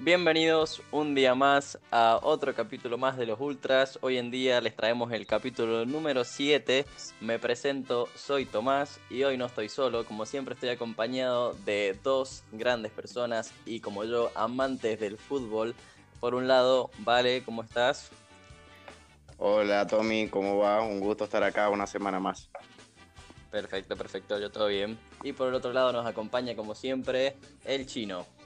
Bienvenidos un día más a otro capítulo más de los Ultras. Hoy en día les traemos el capítulo número 7. Me presento, soy Tomás y hoy no estoy solo. Como siempre estoy acompañado de dos grandes personas y como yo, amantes del fútbol. Por un lado, Vale, ¿cómo estás? Hola Tommy, ¿cómo va? Un gusto estar acá una semana más. Perfecto, perfecto, yo todo bien. Y por el otro lado nos acompaña como siempre el chino.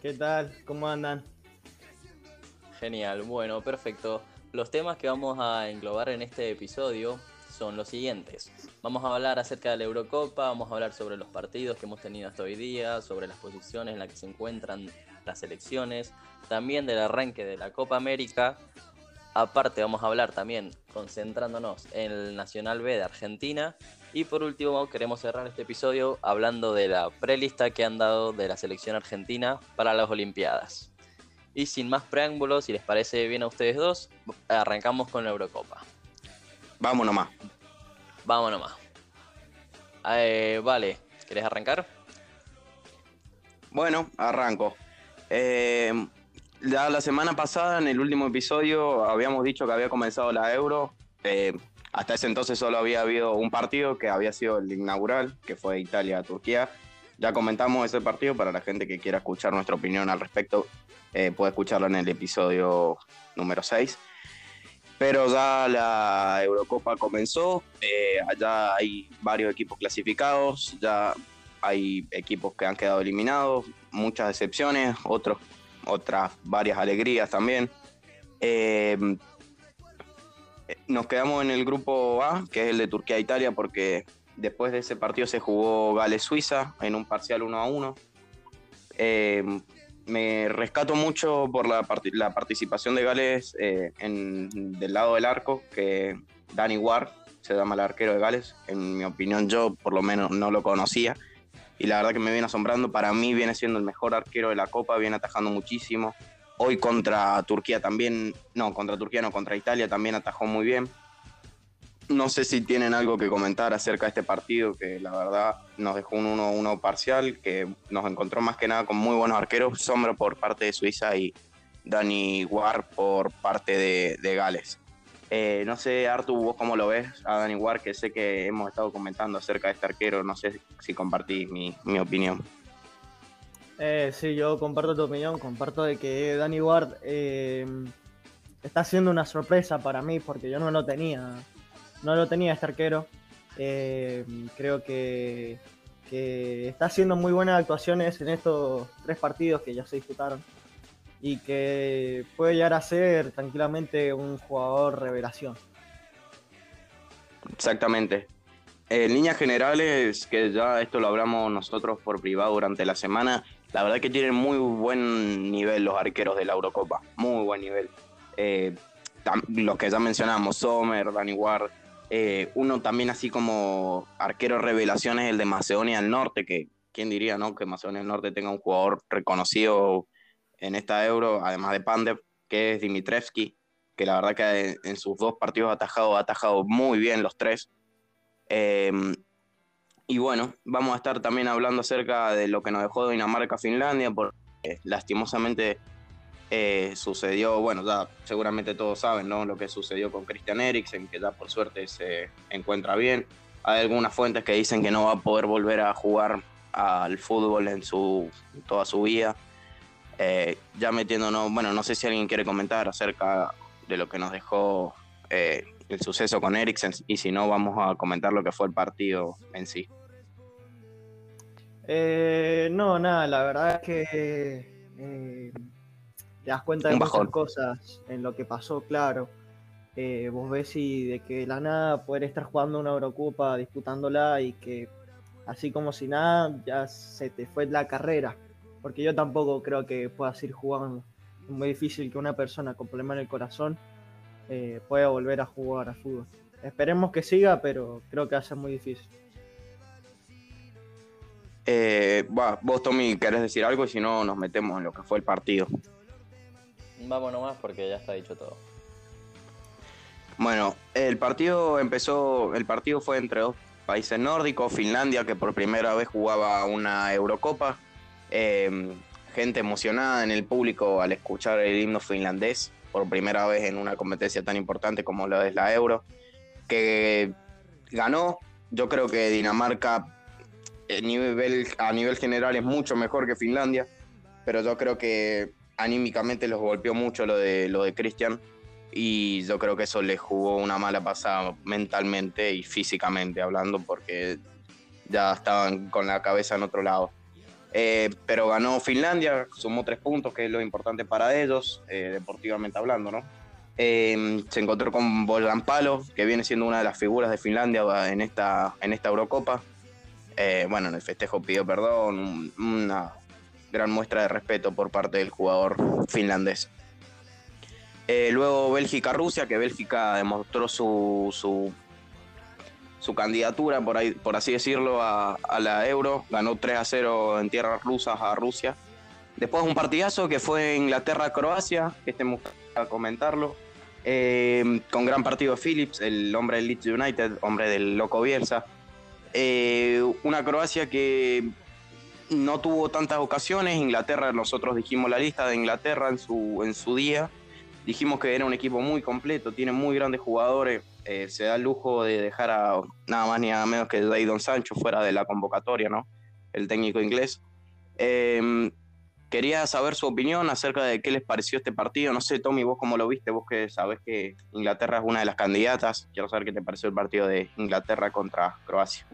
¿Qué tal? ¿Cómo andan? Genial, bueno, perfecto. Los temas que vamos a englobar en este episodio son los siguientes. Vamos a hablar acerca de la Eurocopa, vamos a hablar sobre los partidos que hemos tenido hasta hoy día, sobre las posiciones en las que se encuentran las selecciones, también del arranque de la Copa América, Aparte vamos a hablar también concentrándonos en el Nacional B de Argentina. Y por último queremos cerrar este episodio hablando de la prelista que han dado de la selección argentina para las Olimpiadas. Y sin más preámbulos, si les parece bien a ustedes dos, arrancamos con la Eurocopa. Vamos nomás. Vamos nomás. Eh, vale, ¿querés arrancar? Bueno, arranco. Eh, ya la semana pasada, en el último episodio, habíamos dicho que había comenzado la Euro. Eh, hasta ese entonces solo había habido un partido que había sido el inaugural, que fue Italia-Turquía. Ya comentamos ese partido para la gente que quiera escuchar nuestra opinión al respecto. Eh, puede escucharlo en el episodio número 6. Pero ya la Eurocopa comenzó, eh, allá hay varios equipos clasificados, ya hay equipos que han quedado eliminados, muchas excepciones, otros otras varias alegrías también. Eh, nos quedamos en el grupo A, que es el de Turquía-Italia, porque después de ese partido se jugó Gales-Suiza en un parcial 1 a 1. Eh, me rescato mucho por la, la participación de Gales eh, en, del lado del arco, que Danny Ward se llama el arquero de Gales. En mi opinión, yo por lo menos no lo conocía y la verdad que me viene asombrando. Para mí viene siendo el mejor arquero de la Copa, viene atajando muchísimo. Hoy contra Turquía también, no, contra Turquía no, contra Italia también atajó muy bien. No sé si tienen algo que comentar acerca de este partido, que la verdad nos dejó un 1-1 parcial, que nos encontró más que nada con muy buenos arqueros, Sombra por parte de Suiza y Dani War por parte de, Gales. Eh, no sé, Artu, vos cómo lo ves a Dani Ward, que sé que hemos estado comentando acerca de este arquero, no sé si compartís mi, opinión. Eh, sí, yo comparto tu opinión, comparto de que Dani Ward eh, está siendo una sorpresa para mí porque yo no lo tenía, no lo tenía este arquero. Eh, creo que está haciendo muy buenas actuaciones en estos tres partidos que ya se disputaron y que puede llegar a ser tranquilamente un jugador revelación. Exactamente. En líneas generales, que ya esto lo hablamos nosotros por privado durante la semana, la verdad que tienen muy buen nivel los arqueros de la Eurocopa, muy buen nivel. Eh, los que ya mencionamos, Sommer, Dani Ward, eh, uno también así como arquero revelación es el de Macedonia del Norte, que quién diría, ¿no? Que Macedonia del Norte tenga un jugador reconocido en esta Euro, además de Pandev, que es Dimitrevski, que la verdad que en sus dos partidos atajado, ha atajado muy bien los tres. Em, y bueno, vamos a estar también hablando acerca de lo que nos dejó Dinamarca-Finlandia, porque lastimosamente eh, sucedió, bueno, ya seguramente todos saben, ¿no? Lo que sucedió con Christian Eriksen, que ya por suerte se encuentra bien. Hay algunas fuentes que dicen que no va a poder volver a jugar al fútbol en su, toda su vida. Eh, ya metiéndonos, bueno, no sé si alguien quiere comentar acerca de lo que nos dejó eh, el suceso con Eriksen y si no, vamos a comentar lo que fue el partido en sí. Eh, no, nada, la verdad es que te das cuenta de muchas cosas en lo que pasó, claro. vos ves y de que la nada poder estar jugando una Eurocopa, disputándola y que así como si nada ya se te fue la carrera porque yo tampoco creo que puedas ir jugando. Es muy difícil que una persona con problemas en el corazón eh, pueda volver a jugar a fútbol. Esperemos que siga, pero creo que va a ser muy difícil. Eh, vos, Tommy, ¿querés decir algo? Si no, nos metemos en lo que fue el partido. Vamos nomás porque ya está dicho todo. Bueno, el partido empezó, el partido fue entre dos países nórdicos, Finlandia, que por primera vez jugaba una Eurocopa, Em, gente emocionada en el público al escuchar el himno finlandés por primera vez en una competencia tan importante como la es la Euro, que ganó. Yo creo que Dinamarca nivel, a nivel general es mucho mejor que Finlandia, pero yo creo que anímicamente los golpeó mucho lo de, lo de Cristian y yo creo que eso le jugó una mala pasada mentalmente y físicamente hablando porque ya estaban con la cabeza en otro lado. Eh, pero ganó Finlandia, sumó tres puntos, que es lo importante para ellos, eh, deportivamente hablando, ¿no? Eh, se encontró con Bojan Palo, que viene siendo una de las figuras de Finlandia en esta, en esta Eurocopa. Bueno, en el festejo pidió perdón, una gran muestra de respeto por parte del jugador finlandés. luego Bélgica-Rusia, que Bélgica demostró su, su candidatura, por, ahí, por así decirlo, a, la Euro. Ganó 3 a 0 en tierras rusas a Rusia. Después un partidazo que fue Inglaterra-Croacia, que estemos a comentarlo. Eh, con gran partido Phillips, el hombre del Leeds United, hombre del Loco Bielsa. Eh, una Croacia que no tuvo tantas ocasiones. Inglaterra, nosotros dijimos la lista de Inglaterra en su, en su día. Dijimos que era un equipo muy completo, tiene muy grandes jugadores. Eh, se da el lujo de dejar a nada más ni nada menos que Don Sancho fuera de la convocatoria, ¿no? El técnico inglés. Em, quería saber su opinión acerca de qué les pareció este partido. No sé, Tommy, vos cómo lo viste, vos que sabés que Inglaterra es una de las candidatas. Quiero saber qué te pareció el partido de Inglaterra contra Croacia.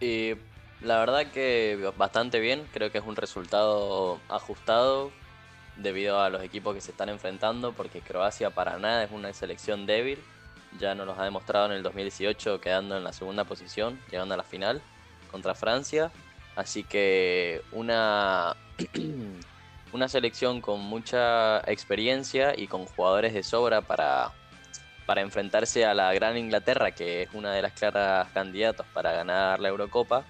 Y la verdad que bastante bien, creo que es un resultado ajustado debido a los equipos que se están enfrentando, porque Croacia para nada es una selección débil, ya nos lo ha demostrado en el 2018 quedando en la segunda posición, llegando a la final contra Francia, así que una, una selección con mucha experiencia y con jugadores de sobra para, para enfrentarse a la Gran Inglaterra, que es una de las claras candidatas para ganar la Eurocopa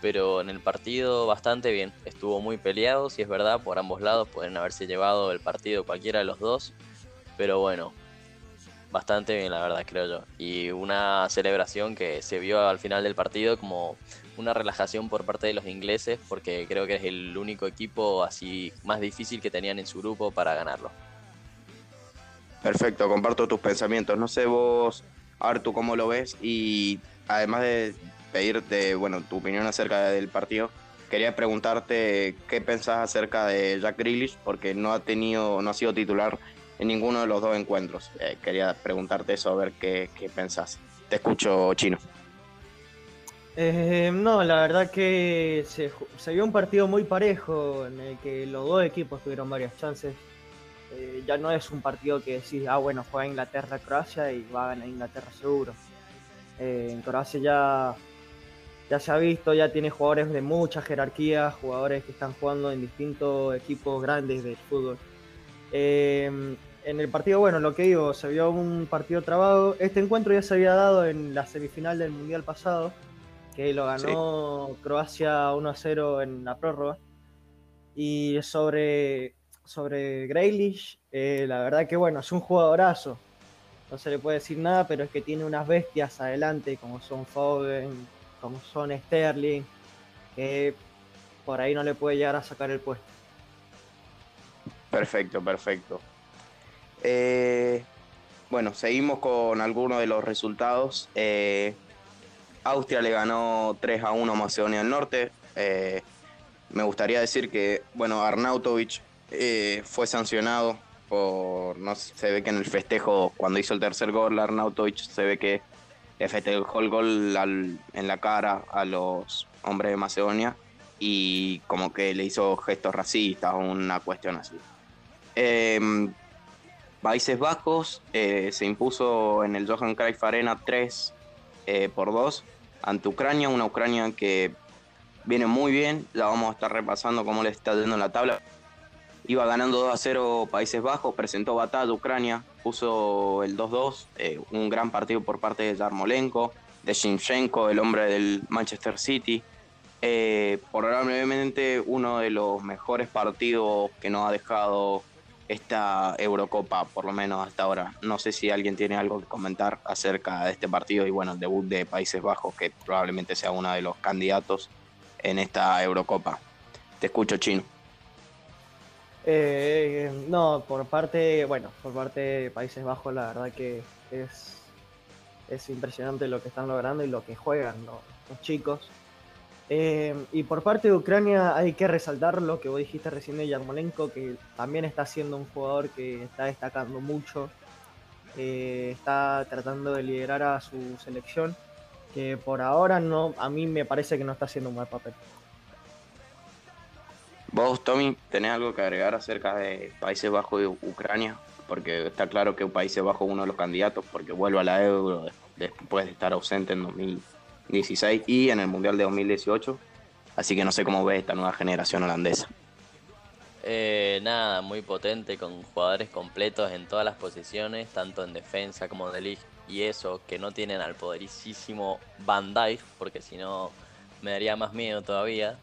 pero en el partido bastante bien. Estuvo muy peleado, si es verdad, por ambos lados. Pueden haberse llevado el partido cualquiera de los dos. Pero bueno, bastante bien, la verdad, creo yo. Y una celebración que se vio al final del partido como una relajación por parte de los ingleses, porque creo que es el único equipo así más difícil que tenían en su grupo para ganarlo. Perfecto, comparto tus pensamientos. No sé vos, Artu, cómo lo ves. Y además de, pedirte, bueno, tu opinión acerca del partido. Quería preguntarte qué pensás acerca de Jack Grealish, porque no ha tenido, no ha sido titular en ninguno de los dos encuentros. Eh, quería preguntarte eso, a ver qué, qué pensás. Te escucho, Chino. Eh, no, la verdad que se, vio un partido muy parejo en el que los dos equipos tuvieron varias chances. Eh, ya no es un partido que decís, ah, bueno, juega Inglaterra-Croacia y va a ganar Inglaterra seguro. en Croacia ya ya se ha visto, ya tiene jugadores de mucha jerarquía, jugadores que están jugando en distintos equipos grandes del fútbol. Em, en el partido, bueno, lo que digo, se vio un partido trabado. Este encuentro ya se había dado en la semifinal del Mundial pasado, que lo ganó Croacia 1 a 0 en la prórroga. Y sobre, sobre Grealish, eh, la verdad que bueno, es un jugadorazo. No se le puede decir nada, pero es que tiene unas bestias adelante, como son Foden, como son Sterling, que por ahí no le puede llegar a sacar el puesto. Perfecto, perfecto. Eh, bueno, seguimos con algunos de los resultados. Eh, Austria le ganó 3 a 1 a Macedonia del Norte. Eh, me gustaría decir que, bueno, Arnautovic fue sancionado por, no se ve que en el festejo, cuando hizo el tercer gol, Arnautovic se ve que festejó el gol en la cara a los hombres de Macedonia y como que le hizo gestos racistas o una cuestión así. Em, Países Bajos eh, se impuso en el Johan Cruyff Arena 3 eh, por 2 ante Ucrania, una Ucrania que viene muy bien, la vamos a estar repasando cómo le está yendo en la tabla. Iba ganando 2 a 0 Países Bajos, presentó batalla Ucrania, puso el 2-2, eh, un gran partido por parte de Yarmolenko, de Shinchenko, el hombre del Manchester City. Eh, probablemente uno de los mejores partidos que nos ha dejado esta Eurocopa, por lo menos hasta ahora. No sé si alguien tiene algo que comentar acerca de este partido y bueno, el debut de Países Bajos, que probablemente sea uno de los candidatos en esta Eurocopa. Te escucho, Chino. Eh, no, por parte, bueno, por parte de Países Bajos, la verdad que es, es impresionante lo que están logrando y lo que juegan los chicos. Eh, y por parte de Ucrania hay que resaltar lo que vos dijiste recién de Yarmolenko, que también está siendo un jugador que está destacando mucho, eh, está tratando de liderar a su selección, que por ahora no, a mí me parece que no está haciendo un mal papel. Vos, Tommy, ¿tenés algo que agregar acerca de Países Bajos y Ucrania? Porque está claro que Países Bajos es uno de los candidatos porque vuelve a la Euro después de estar ausente en 2000 16 y en el Mundial de 2018. Así que no sé cómo ves esta nueva generación holandesa. Eh, nada, muy potente con jugadores completos en todas las posiciones, tanto en defensa como de liga. Y eso, que no tienen al poderísimo Van Dijk, porque si no me daría más miedo todavía.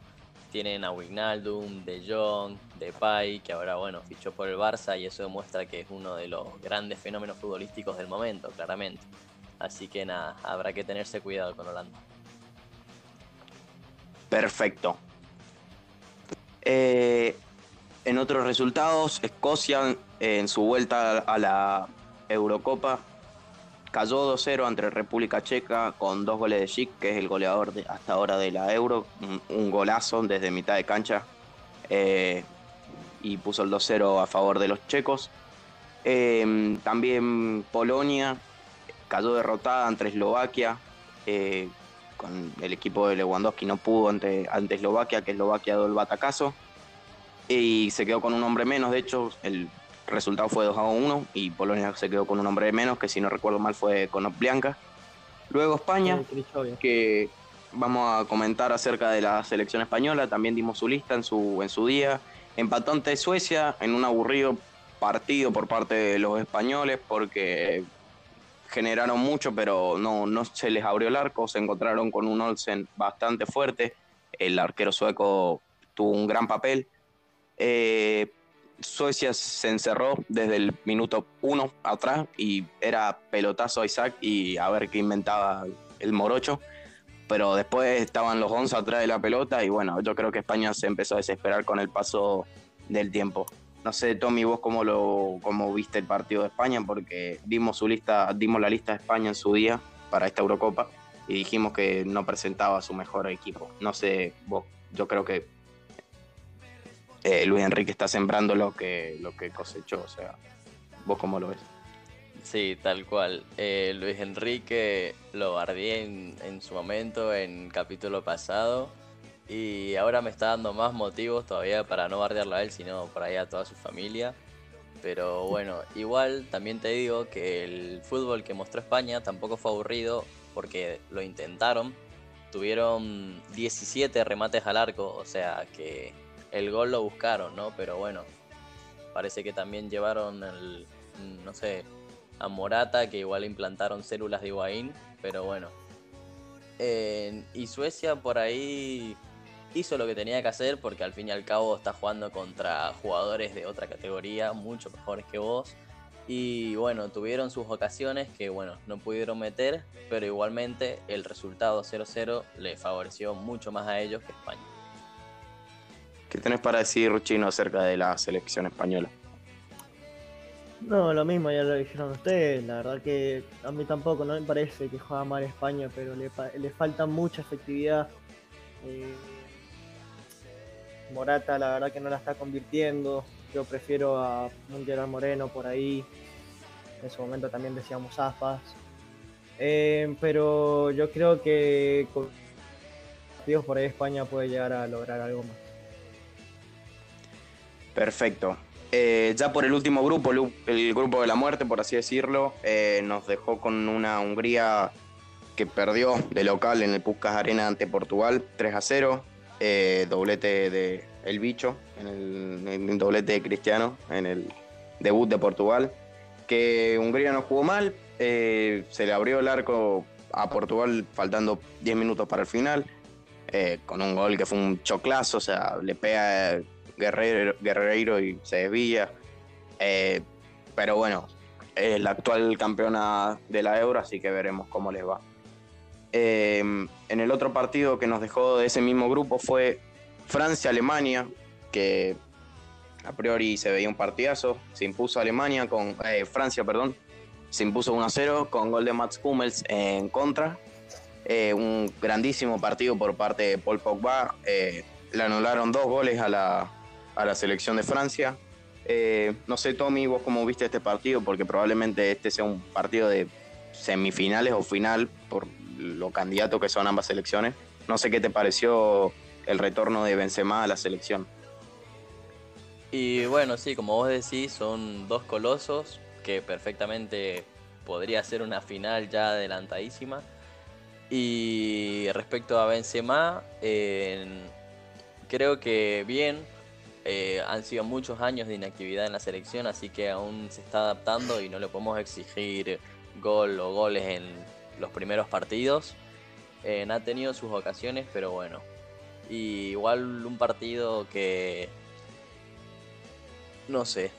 Tienen a Wijnaldum, De Jong, Depay, que ahora bueno, fichó por el Barça y eso demuestra que es uno de los grandes fenómenos futbolísticos del momento, claramente. Así que nada, habrá que tenerse cuidado con Holanda. Perfecto. Eh, en otros resultados, Escocia en su vuelta a la Eurocopa cayó 2-0 ante República Checa con dos goles de Schick, que es el goleador de, hasta ahora de la Euro, un, golazo desde mitad de cancha eh, y puso el 2-0 a favor de los checos. Eh, también Polonia cayó derrotada ante Eslovaquia. Eh, con el equipo de Lewandowski no pudo ante, ante Eslovaquia, que Eslovaquia dio el batacazo. Y se quedó con un hombre menos. De hecho, el resultado fue 2 a 1 y Polonia se quedó con un hombre menos, que si no recuerdo mal fue con Oplianka. Luego España, que vamos a comentar acerca de la selección española. También dimos su lista en su, en su día. Empató ante Suecia en un aburrido partido por parte de los españoles porque generaron mucho, pero no, no se les abrió el arco, se encontraron con un Olsen bastante fuerte, el arquero sueco tuvo un gran papel. Eh, Suecia se encerró desde el minuto uno atrás y era pelotazo a Isaac y a ver qué inventaba el morocho. Pero después estaban los 11 atrás de la pelota y bueno, yo creo que España se empezó a desesperar con el paso del tiempo. No sé, Tommy, vos cómo lo cómo viste el partido de España, porque dimos su lista, dimos la lista de España en su día para esta Eurocopa y dijimos que no presentaba su mejor equipo. No sé, vos, yo creo que eh, Luis Enrique está sembrando lo que, lo que cosechó, o sea, vos cómo lo ves. Sí, tal cual. Eh, Luis Enrique lo guardé en, en su momento, en capítulo pasado y ahora me está dando más motivos todavía para no bardearlo a él, sino por ahí a toda su familia. Pero bueno, igual también te digo que el fútbol que mostró España tampoco fue aburrido porque lo intentaron. Tuvieron 17 remates al arco, o sea que el gol lo buscaron, ¿no? Pero bueno, parece que también llevaron el, no sé, a Morata, que igual implantaron células de Higuaín, pero bueno. y Suecia por ahí hizo lo que tenía que hacer porque al fin y al cabo está jugando contra jugadores de otra categoría, mucho mejores que vos. Y bueno, tuvieron sus ocasiones que bueno, no pudieron meter, pero igualmente el resultado 0-0 le favoreció mucho más a ellos que a España. ¿Qué tenés para decir, Ruchino, acerca de la selección española? No, lo mismo, ya lo dijeron ustedes. La verdad que a mí tampoco no me parece que juega mal España, pero le, le falta mucha efectividad. Eh, Morata la verdad que no la está convirtiendo. Yo prefiero a Mundial Moreno por ahí. En su momento también decíamos Aspas. Eh, pero yo creo que con partidos por ahí España puede llegar a lograr algo más. Perfecto. Eh, ya por el último grupo, el grupo de la muerte, por así decirlo, eh, nos dejó con una Hungría que perdió de local en el Puskas Arena ante Portugal 3 a 0. Eh, doblete de El Bicho, en el, doblete de Cristiano, en el debut de Portugal, que Hungría no jugó mal, eh, se le abrió el arco a Portugal faltando 10 minutos para el final, eh, con un gol que fue un choclazo, o sea, le pega Guerrero, y se desvía. pero bueno, es la actual campeona de la Euro, así que veremos cómo les va. Em, en el otro partido que nos dejó de ese mismo grupo fue Francia-Alemania, que a priori se veía un partidazo, se impuso Alemania con eh, Francia, perdón, se impuso 1 0 con gol de Mats Hummels en contra. Eh, un grandísimo partido por parte de Paul Pogba. Eh, le anularon dos goles a la, a la selección de Francia. no sé, Tommy, vos cómo viste este partido, porque probablemente este sea un partido de semifinales o final por lo candidato que son ambas selecciones. No sé qué te pareció el retorno de Benzema a la selección. Y bueno, sí, como vos decís, son dos colosos que perfectamente podría ser una final ya adelantadísima. Y respecto a Benzema, creo que bien, eh, han sido muchos años de inactividad en la selección, así que aún se está adaptando y no le podemos exigir gol o goles en los primeros partidos. ha tenido sus ocasiones, pero bueno. Y igual un partido que no sé,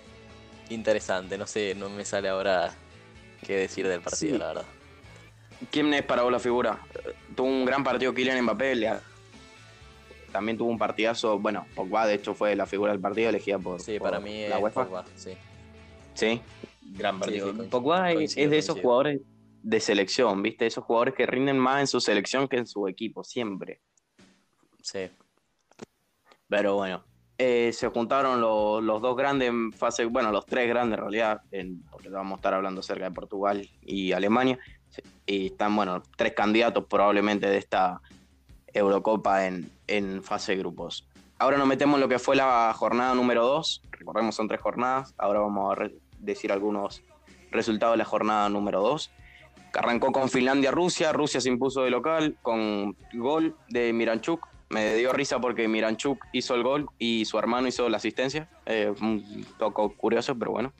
interesante, no sé, no me sale ahora qué decir del partido, la verdad. ¿Quién es para vos la figura? Tuvo un gran partido Kylian Mbappé, también tuvo un partidazo, bueno, Pogba de hecho fue la figura del partido elegida por, sí, para mí la UEFA. Pogba, sí. Sí, gran partido. Pogba es, de esos jugadores de selección, ¿viste? Esos jugadores que rinden más en su selección que en su equipo, siempre. Sí. Pero bueno, eh, se juntaron los dos grandes en fase, bueno, los tres grandes en realidad, porque vamos a estar hablando acerca de Portugal y Alemania, y están, bueno, tres candidatos probablemente de esta Eurocopa en, en fase de grupos. Ahora nos metemos en lo que fue la jornada número dos, recordemos son tres jornadas, ahora vamos a decir algunos resultados de la jornada número dos. Arrancó con Finlandia-Rusia, Rusia se impuso de local con gol de Miranchuk me dio risa porque Miranchuk hizo el gol y su hermano hizo la asistencia. Eh, un poco curioso, pero bueno.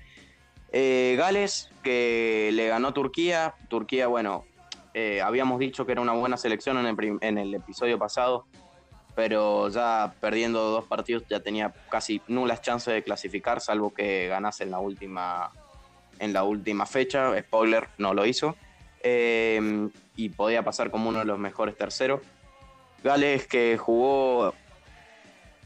Eh, Gales, que le ganó Turquía. Turquía, bueno, eh, habíamos dicho que era una buena selección en el, en el, episodio pasado, pero ya perdiendo dos partidos ya tenía casi nulas chances de clasificar, salvo que ganase en la última, en la última fecha. Spoiler, no lo hizo. Y podía pasar como uno de los mejores terceros. Gales que jugó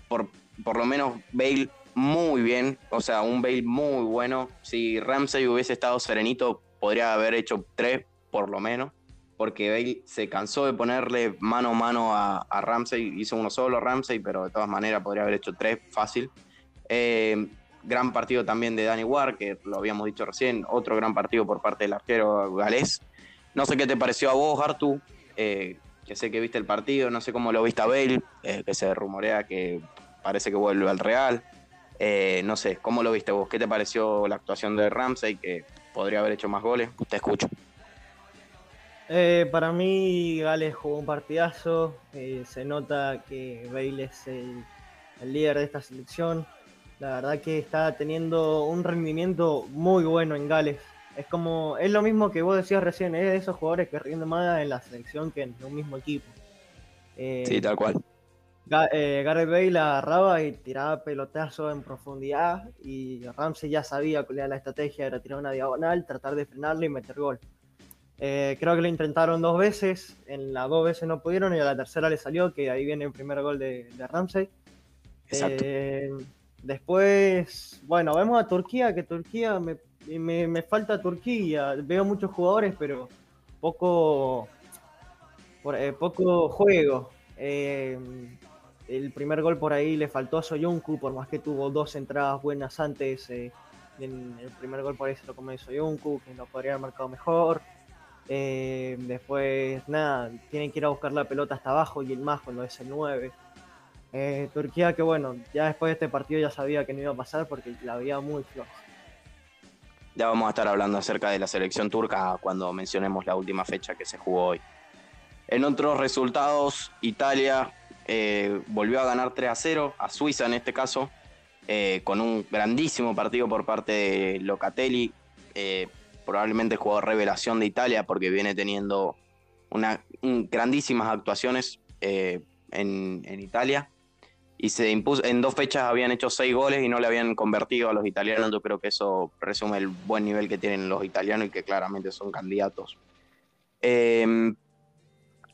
por, por lo menos Bale muy bien, o sea, un Bale muy bueno. Si Ramsey hubiese estado serenito, podría haber hecho tres por lo menos, porque Bale se cansó de ponerle mano a mano a, Ramsey, hizo uno solo Ramsey, pero de todas maneras podría haber hecho tres fácil. Eh, gran partido también de Danny Ward, que lo habíamos dicho recién, otro gran partido por parte del arquero galés. No sé qué te pareció a vos, Artu, eh, que sé que viste el partido, no sé cómo lo viste a Bale, eh, que se rumorea que parece que vuelve al Real. Eh, no sé, ¿cómo lo viste vos? ¿Qué te pareció la actuación de Ramsey, que podría haber hecho más goles? Te escucho. Eh, para mí, Gales jugó un partidazo. se nota que Bale es el, el líder de esta selección. La verdad que está teniendo un rendimiento muy bueno en Gales. Es como, es lo mismo que vos decías recién, es de esos jugadores que rinden más en la selección que en un mismo equipo. Eh, sí, tal cual. Eh, Gareth Bale agarraba y tiraba pelotazo en profundidad y Ramsey ya sabía cuál era la estrategia, era tirar una diagonal, tratar de frenarlo y meter gol. Eh, creo que lo intentaron dos veces, en las dos veces no pudieron y a la tercera le salió, que ahí viene el primer gol de, de Ramsey. Exacto. después, bueno, vemos a Turquía, que Turquía me me, me, falta Turquía. Veo muchos jugadores, pero poco, eh, poco juego. Eh, el primer gol por ahí le faltó a Soyuncu, por más que tuvo dos entradas buenas antes. Eh, el primer gol por ahí se lo come Soyuncu, que lo podría haber marcado mejor. después, nada, tienen que ir a buscar la pelota hasta abajo y el más cuando es el 9. Turquía, que bueno, ya después de este partido ya sabía que no iba a pasar porque la veía muy floja. Ya vamos a estar hablando acerca de la selección turca cuando mencionemos la última fecha que se jugó hoy. En otros resultados, Italia eh, volvió a ganar 3 a 0, a Suiza en este caso, eh, con un grandísimo partido por parte de Locatelli, eh, probablemente jugador revelación de Italia porque viene teniendo una, grandísimas actuaciones en, en Italia y se impuso, en dos fechas habían hecho seis goles y no le habían convertido a los italianos. Yo creo que eso resume el buen nivel que tienen los italianos y que claramente son candidatos. Em,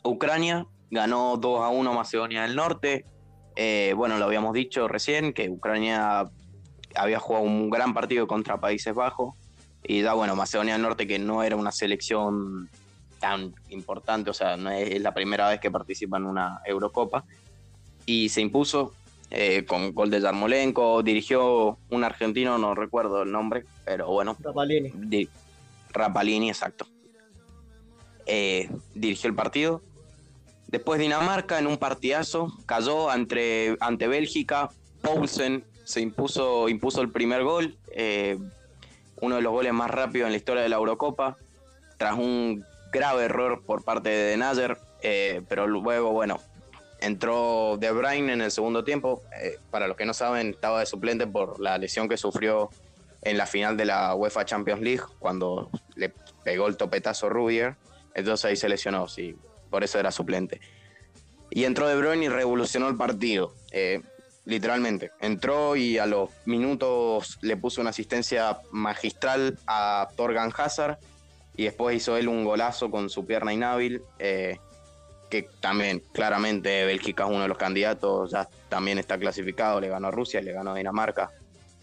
Ucrania ganó 2 a 1 Macedonia del Norte. Eh, bueno, lo habíamos dicho recién, que Ucrania había jugado un gran partido contra Países Bajos y ya bueno, Macedonia del Norte que no era una selección tan importante, o sea, no es, la primera vez que participa en una Eurocopa y se impuso eh, con gol de Yarmolenko, dirigió un argentino, no recuerdo el nombre, pero bueno. Rapalini. Rapalini, exacto. Eh, dirigió el partido. Después Dinamarca en un partidazo cayó ante, ante Bélgica. Poulsen se impuso, impuso el primer gol, eh, uno de los goles más rápidos en la historia de la Eurocopa, tras un grave error por parte de Nader, eh, pero luego, bueno, entró De Bruyne en el segundo tiempo. para los que no saben, estaba de suplente por la lesión que sufrió en la final de la UEFA Champions League, cuando le pegó el topetazo Rudiger. Entonces ahí se lesionó, sí, por eso era suplente. Y entró De Bruyne y revolucionó el partido, eh, literalmente. Entró y a los minutos le puso una asistencia magistral a Torgan Hazard y después hizo él un golazo con su pierna inhábil, eh, que también claramente Bélgica es uno de los candidatos, ya también está clasificado, le ganó a Rusia, le ganó Dinamarca.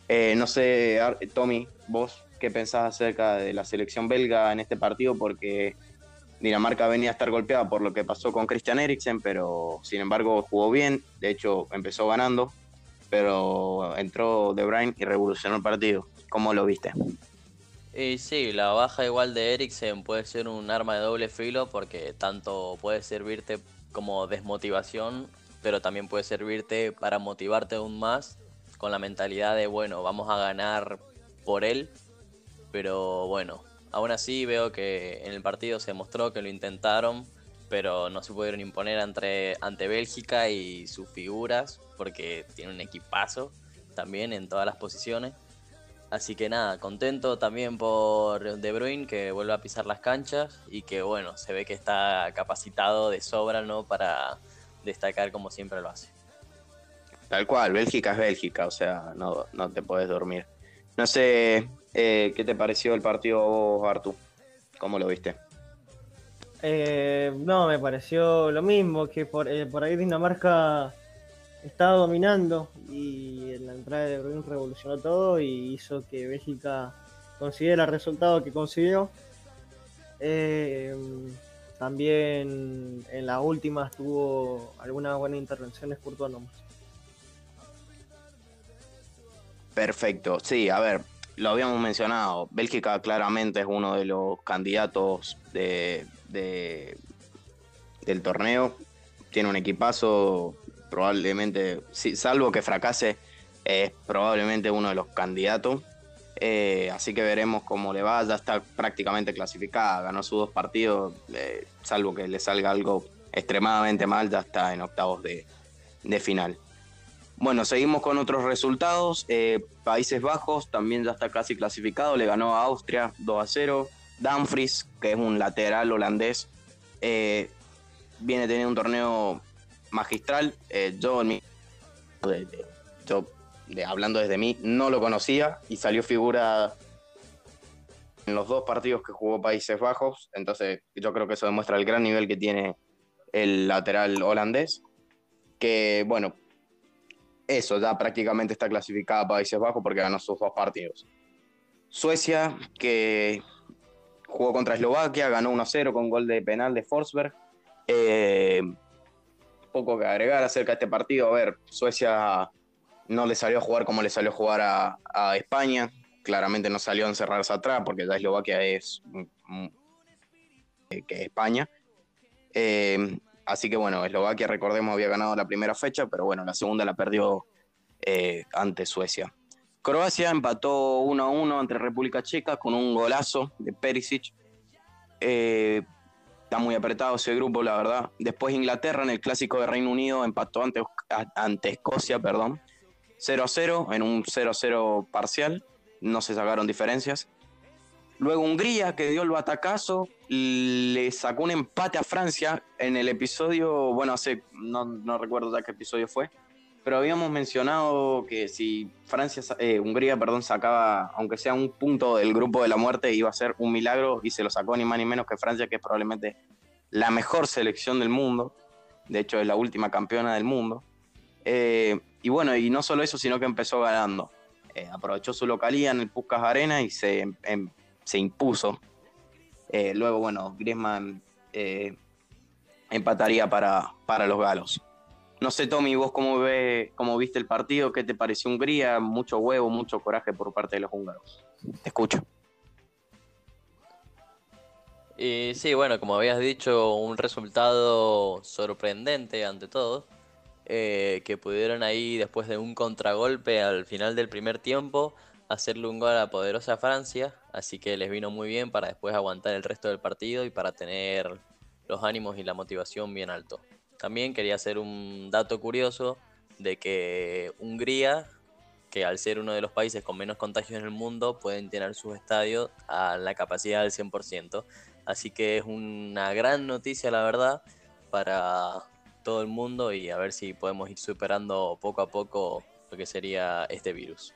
Eh, no sé, Tommy, vos qué pensás acerca de la selección belga en este partido, porque Dinamarca venía a estar golpeada por lo que pasó con Christian Eriksen, pero sin embargo jugó bien, de hecho empezó ganando, pero entró De Bruyne y revolucionó el partido. ¿Cómo lo viste? Y sí, la baja igual de Eriksen puede ser un arma de doble filo porque tanto puede servirte como desmotivación, pero también puede servirte para motivarte aún más con la mentalidad de, bueno, vamos a ganar por él, pero bueno, Aún así veo que en el partido se mostró que lo intentaron, pero no se pudieron imponer ante, Bélgica y sus figuras, porque tiene un equipazo también en todas las posiciones. Así que nada, contento también por De Bruyne que vuelve a pisar las canchas y que bueno, se ve que está capacitado de sobra ¿no? para destacar como siempre lo hace. Tal cual, Bélgica es Bélgica, o sea, no, no te puedes dormir. No sé, eh, ¿Qué te pareció el partido vos, Artu? ¿Cómo lo viste? Eh, no, me pareció lo mismo, que por, eh, por ahí Dinamarca estaba dominando y en la entrada de Bruyne revolucionó todo y hizo que Bélgica consiguiera el resultado que consiguió. también en las últimas tuvo algunas buenas intervenciones Courtois Perfecto, sí, a ver, lo habíamos mencionado, Bélgica claramente es uno de los candidatos de, del torneo. Tiene un equipazo, probablemente, salvo que fracase, es probablemente uno de los candidatos. Eh, así que veremos cómo le va. Ya está prácticamente clasificada, ganó sus dos partidos, eh, salvo que le salga algo extremadamente mal, ya está en octavos de, de final. Bueno, seguimos con otros resultados. Eh, Países Bajos también ya está casi clasificado, le ganó a Austria 2 a 0. Dumfries, que es un lateral holandés, viene teniendo un torneo magistral. Eh, yo, yo hablando desde mí, no lo conocía y salió figura en los dos partidos que jugó Países Bajos. Entonces, yo creo que eso demuestra el gran nivel que tiene el lateral holandés. Que, bueno, eso ya prácticamente está clasificada para Países Bajos porque ganó sus dos partidos. Suecia, que jugó contra Eslovaquia, ganó 1-0 con gol de penal de Forsberg. Eh, poco que agregar acerca de este partido. A ver, Suecia no le salió a jugar como le salió a jugar a, España. Claramente no salió a encerrarse atrás porque ya Eslovaquia es que España. Eh, Así que bueno, Eslovaquia, recordemos, había ganado la primera fecha, pero bueno, la segunda la perdió eh, ante Suecia. Croacia empató 1 a 1 ante República Checa con un golazo de Perisic. Eh, muy apretado ese grupo, la verdad. Después Inglaterra en el clásico de Reino Unido empató ante, ante Escocia, perdón, 0 a 0 en un 0 a 0 parcial. No se sacaron diferencias. Luego Hungría, que dio el batacazo, le sacó un empate a Francia en el episodio, bueno, hace, no, recuerdo ya qué episodio fue, pero habíamos mencionado que si Francia, eh, Hungría, perdón, sacaba, aunque sea un punto del grupo de la muerte, iba a ser un milagro y se lo sacó ni más ni menos que Francia, que es probablemente la mejor selección del mundo, de hecho es la última campeona del mundo. Eh, y bueno, y no solo eso, sino que empezó ganando. eh, aprovechó su localía en el Puskas Arena y se, em, se impuso. Eh, luego, bueno, Griezmann empataría para, para los galos. No sé, Tommy, vos cómo, ve, cómo viste el partido, qué te pareció Hungría, mucho huevo, mucho coraje por parte de los húngaros. Te escucho. Y sí, bueno, como habías dicho, un resultado sorprendente ante todo, eh, que pudieron ahí después de un contragolpe al final del primer tiempo hacerle un gol a la poderosa Francia, así que les vino muy bien para después aguantar el resto del partido y para tener los ánimos y la motivación bien alto. También quería hacer un dato curioso de que Hungría, que al ser uno de los países con menos contagios en el mundo, pueden tener sus estadios a la capacidad del 100%. Así que es una gran noticia, la verdad, para todo el mundo y a ver si podemos ir superando poco a poco lo que sería este virus.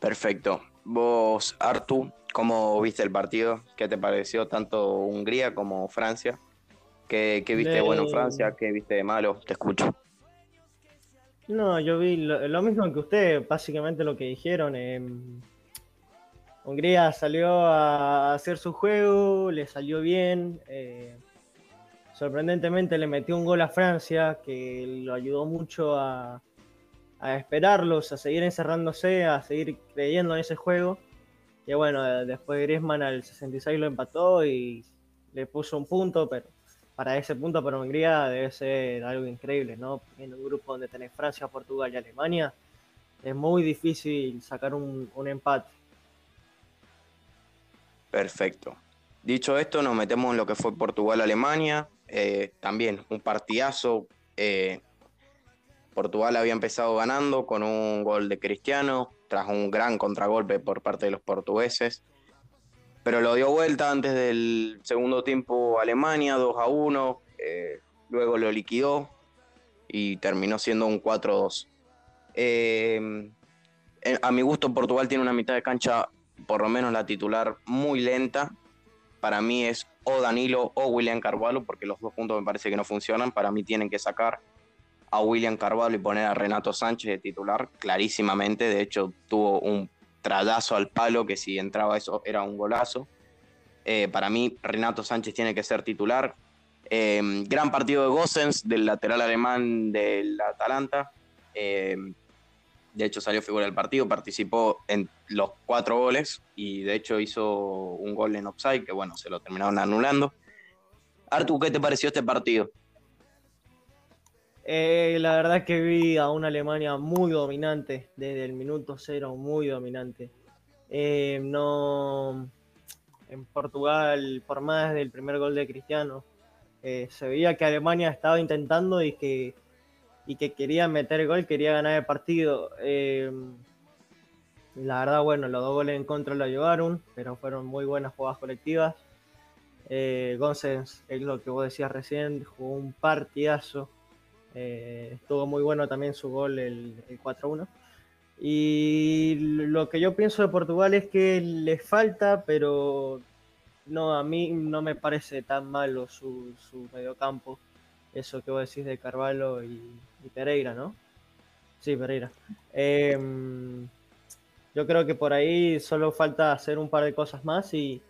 Perfecto. Vos, Artu, ¿cómo viste el partido? ¿Qué te pareció tanto Hungría como Francia? ¿Qué, viste de bueno Francia? ¿Qué viste de malo? Te escucho. No, yo vi lo, mismo que usted, básicamente lo que dijeron. Eh, Hungría salió a hacer su juego, le salió bien. Eh, sorprendentemente le metió un gol a Francia que lo ayudó mucho a, esperarlos, a seguir encerrándose, a seguir creyendo en ese juego. Y bueno, después Griezmann al 66 lo empató y le puso un punto, pero para ese punto para Hungría debe ser algo increíble, ¿no? En un grupo donde tenés Francia, Portugal y Alemania, es muy difícil sacar un empate. Perfecto. Dicho esto, nos metemos en lo que fue Portugal-Alemania. Eh, también un partidazo. Eh, Portugal había empezado ganando con un gol de Cristiano, tras un gran contragolpe por parte de los portugueses. Pero lo dio vuelta antes del segundo tiempo Alemania, 2 a 1. Eh, luego lo liquidó y terminó siendo un 4-2. a mi gusto, Portugal tiene una mitad de cancha por lo menos la titular, muy lenta. Para mí es o Danilo o William Carvalho, porque los dos puntos me parece que no funcionan. Para mí tienen que sacar a William Carvalho y poner a Renato Sánchez de titular, clarísimamente. De hecho, tuvo un tradazo al palo que si entraba eso era un golazo. Eh, para mí, Renato Sánchez tiene que ser titular. Eh, gran partido de Gossens, del lateral alemán del Atalanta. Eh, de hecho salió figura del partido, participó en los cuatro goles y de hecho hizo un gol en offside que bueno, se lo terminaron anulando. Artu, ¿qué te pareció este partido? Eh, la verdad que vi a una Alemania muy dominante, desde el minuto cero, muy dominante. Eh, no, en Portugal, por más del primer gol de Cristiano, eh, se veía que Alemania estaba intentando y que y que quería meter gol, quería ganar el partido. La verdad, bueno, los dos goles en contra lo llevaron, pero fueron muy buenas jugadas colectivas. Eh, es lo que vos decías recién, jugó un partidazo. Eh, estuvo muy bueno también su gol, el, 4-1. Y lo que yo pienso de Portugal es que le falta, pero no, a mí no me parece tan malo su, su mediocampo eso que vos decís de Carvalho y, Pereira, ¿no? Sí, Pereira. Em, yo creo que por ahí solo falta hacer un par de cosas más y,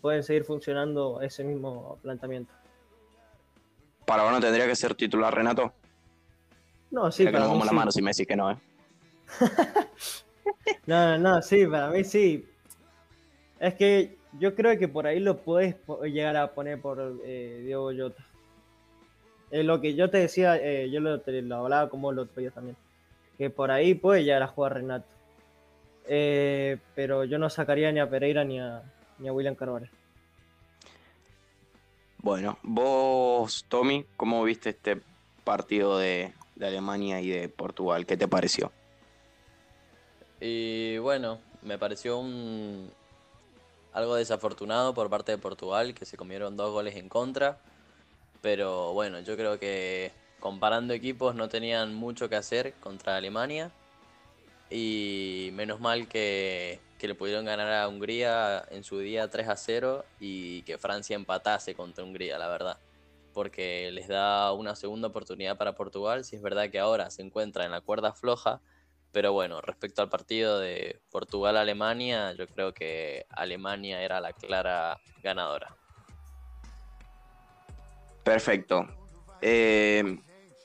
pueden seguir funcionando ese mismo planteamiento. ¿Para vos no tendría que ser titular Renato? No, sí. que nos vamos la mano si me decís que no, ¿eh? no, no, sí, para mí sí. Es que yo creo que por ahí lo puedes llegar a poner por eh, Diego. Es lo que yo te decía, eh, yo lo, hablaba como lo otro día también, que por ahí puede llegar a jugar Renato. Eh, pero yo no sacaría ni a Pereira ni a, ni a William Carvalho. Bueno, vos, Tommy, ¿cómo viste este partido de, de Alemania y de Portugal? ¿Qué te pareció? Y bueno, me pareció un algo desafortunado por parte de Portugal, que se comieron dos goles en contra. Pero bueno, yo creo que comparando equipos no tenían mucho que hacer contra Alemania. Y menos mal que, le pudieron ganar a Hungría en su día 3 a 0 y que Francia empatase contra Hungría, la verdad. Porque les da una segunda oportunidad para Portugal. Si es verdad que ahora se encuentra en la cuerda floja, Pero bueno, respecto al partido de Portugal-Alemania, yo creo que Alemania era la clara ganadora. Perfecto. Eh,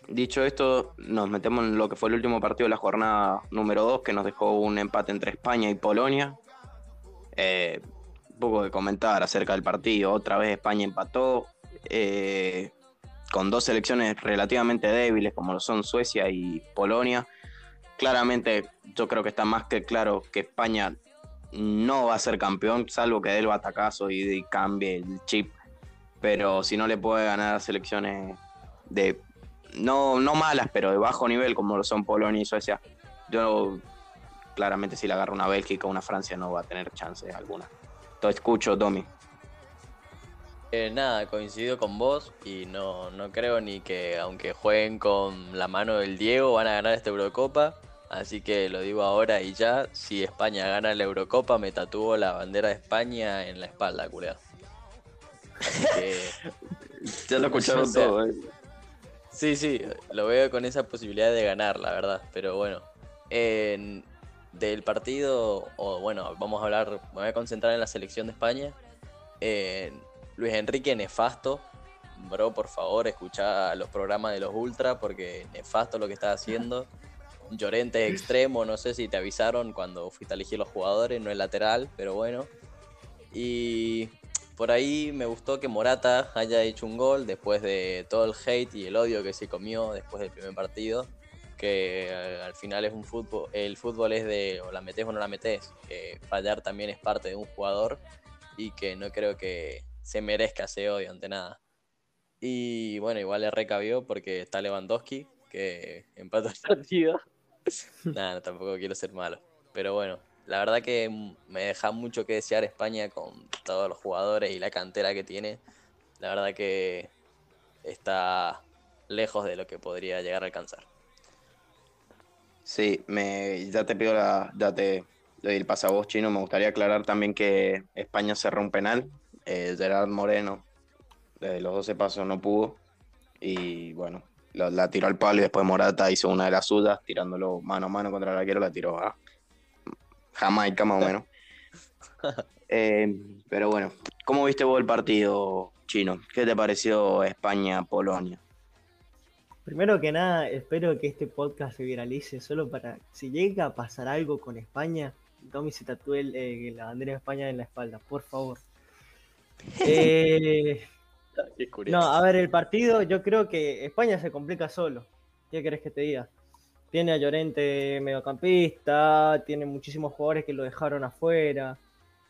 dicho esto, nos metemos en lo que fue el último partido de la jornada número 2, que nos dejó un empate entre España y Polonia. Eh, un poco de comentar acerca del partido. Otra vez España empató eh, con dos selecciones relativamente débiles, como lo son Suecia y Polonia. Claramente, yo creo que está más que claro que España no va a ser campeón, salvo que dé el batacazo y cambie el chip pero si no le puede ganar a selecciones de, no, no malas, pero de bajo nivel, como lo son Polonia y Suecia, yo claramente si le agarro una Bélgica o una Francia no va a tener chance alguna. Te escucho, Tommy. Eh, nada, coincido con vos y no, no creo ni que aunque jueguen con la mano del Diego van a ganar esta Eurocopa. Así que lo digo ahora y ya, si España gana la Eurocopa me tatúo la bandera de España en la espalda, culeado. ya lo escucharon todo, eh. Sí, sí, lo veo con esa posibilidad de ganar, la verdad. Pero bueno, del partido, o bueno, vamos a hablar, me voy a concentrar en la selección de España. Luis Enrique Nefasto, bro, por favor, escucha los programas de los Ultra porque nefasto lo que está haciendo. Llorente extremo, no sé si te avisaron cuando fuiste a elegir los jugadores, no es lateral, pero bueno. Y por ahí me gustó que Morata haya hecho un gol después de todo el hate y el odio que se comió después del primer partido. Que al final es un fútbol, el fútbol es de o la metes o no la metes. Que fallar también es parte de un jugador y que no creo que se merezca ese odio ante nada. Y bueno, igual le recabió porque está Lewandowski, que empató el partido. Nada, tampoco quiero ser malo. Pero bueno, la verdad que me deja mucho que desear España con todos los jugadores y la cantera que tiene. La verdad que está lejos de lo que podría llegar a alcanzar. Sí, me, ya te pido la, ya te doy el pasavoz chino. Me gustaría aclarar también que España cerró un penal. Eh, Gerard Moreno, desde los 12 pasos no pudo. Y bueno, la, tiró al palo y después Morata hizo una de las suyas, tirándolo mano a mano contra el arquero, la tiró a, Jamaica más o menos. Eh, pero bueno, ¿cómo viste vos el partido chino? ¿Qué te pareció España-Polonia? Primero que nada, espero que este podcast se viralice solo para, si llega a pasar algo con España, Tommy se tatúe eh, la bandera de España en la espalda, por favor. Eh, no, a ver, el partido, yo creo que España se complica solo. ¿Qué querés que te diga? Tiene a Llorente mediocampista, tiene muchísimos jugadores que lo dejaron afuera.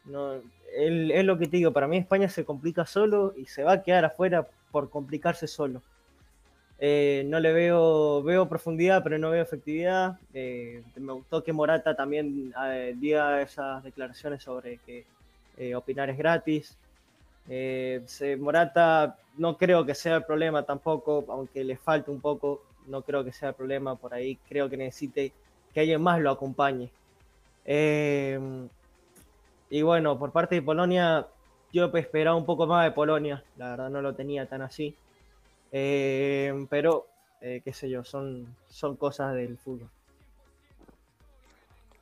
No, es lo que te digo, para mí España se complica solo y se va a quedar afuera por complicarse solo. Eh, no le veo, veo profundidad, pero no veo efectividad. Eh, me gustó que Morata también eh, diga esas declaraciones sobre que opinar es gratis. Morata no creo que sea el problema tampoco, aunque le falte un poco no creo que sea el problema por ahí, creo que necesite que alguien más lo acompañe. Eh, y bueno, por parte de Polonia, yo esperaba un poco más de Polonia, la verdad no lo tenía tan así. Eh, pero, eh, qué sé yo, son, son cosas del fútbol.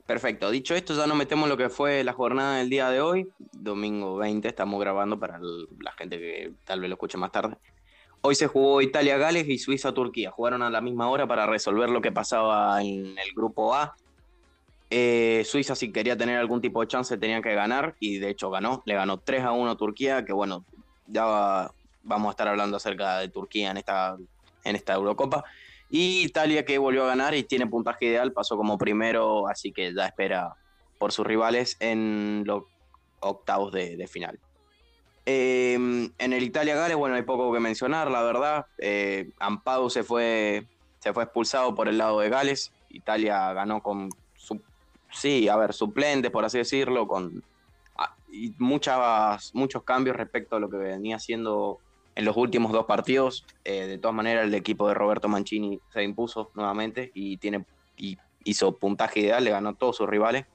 Perfecto, dicho esto, ya nos metemos lo que fue la jornada del día de hoy, domingo 20, estamos grabando para la gente que tal vez lo escuche más tarde. Hoy se jugó Italia-Gales y Suiza-Turquía. Jugaron a la misma hora para resolver lo que pasaba en el grupo A. Eh, Suiza, si quería tener algún tipo de chance, tenía que ganar y de hecho ganó. Le ganó 3 a 1 a Turquía, que bueno, ya vamos a estar hablando acerca de Turquía en esta Eurocopa. Y Italia, que volvió a ganar y tiene puntaje ideal, pasó como primero, así que ya espera por sus rivales en los octavos de final. Em, en el Italia-Gales, bueno, hay poco que mencionar, la verdad. Eh, Ampadu se fue, se fue expulsado por el lado de Gales. Italia ganó con, sí, a ver, suplentes, por así decirlo, con ah, y muchas, muchos cambios respecto a lo que venía haciendo en los últimos dos partidos. Eh, de todas maneras, el equipo de Roberto Mancini se impuso nuevamente y, tiene, y hizo puntaje ideal, le ganó a todos sus rivales.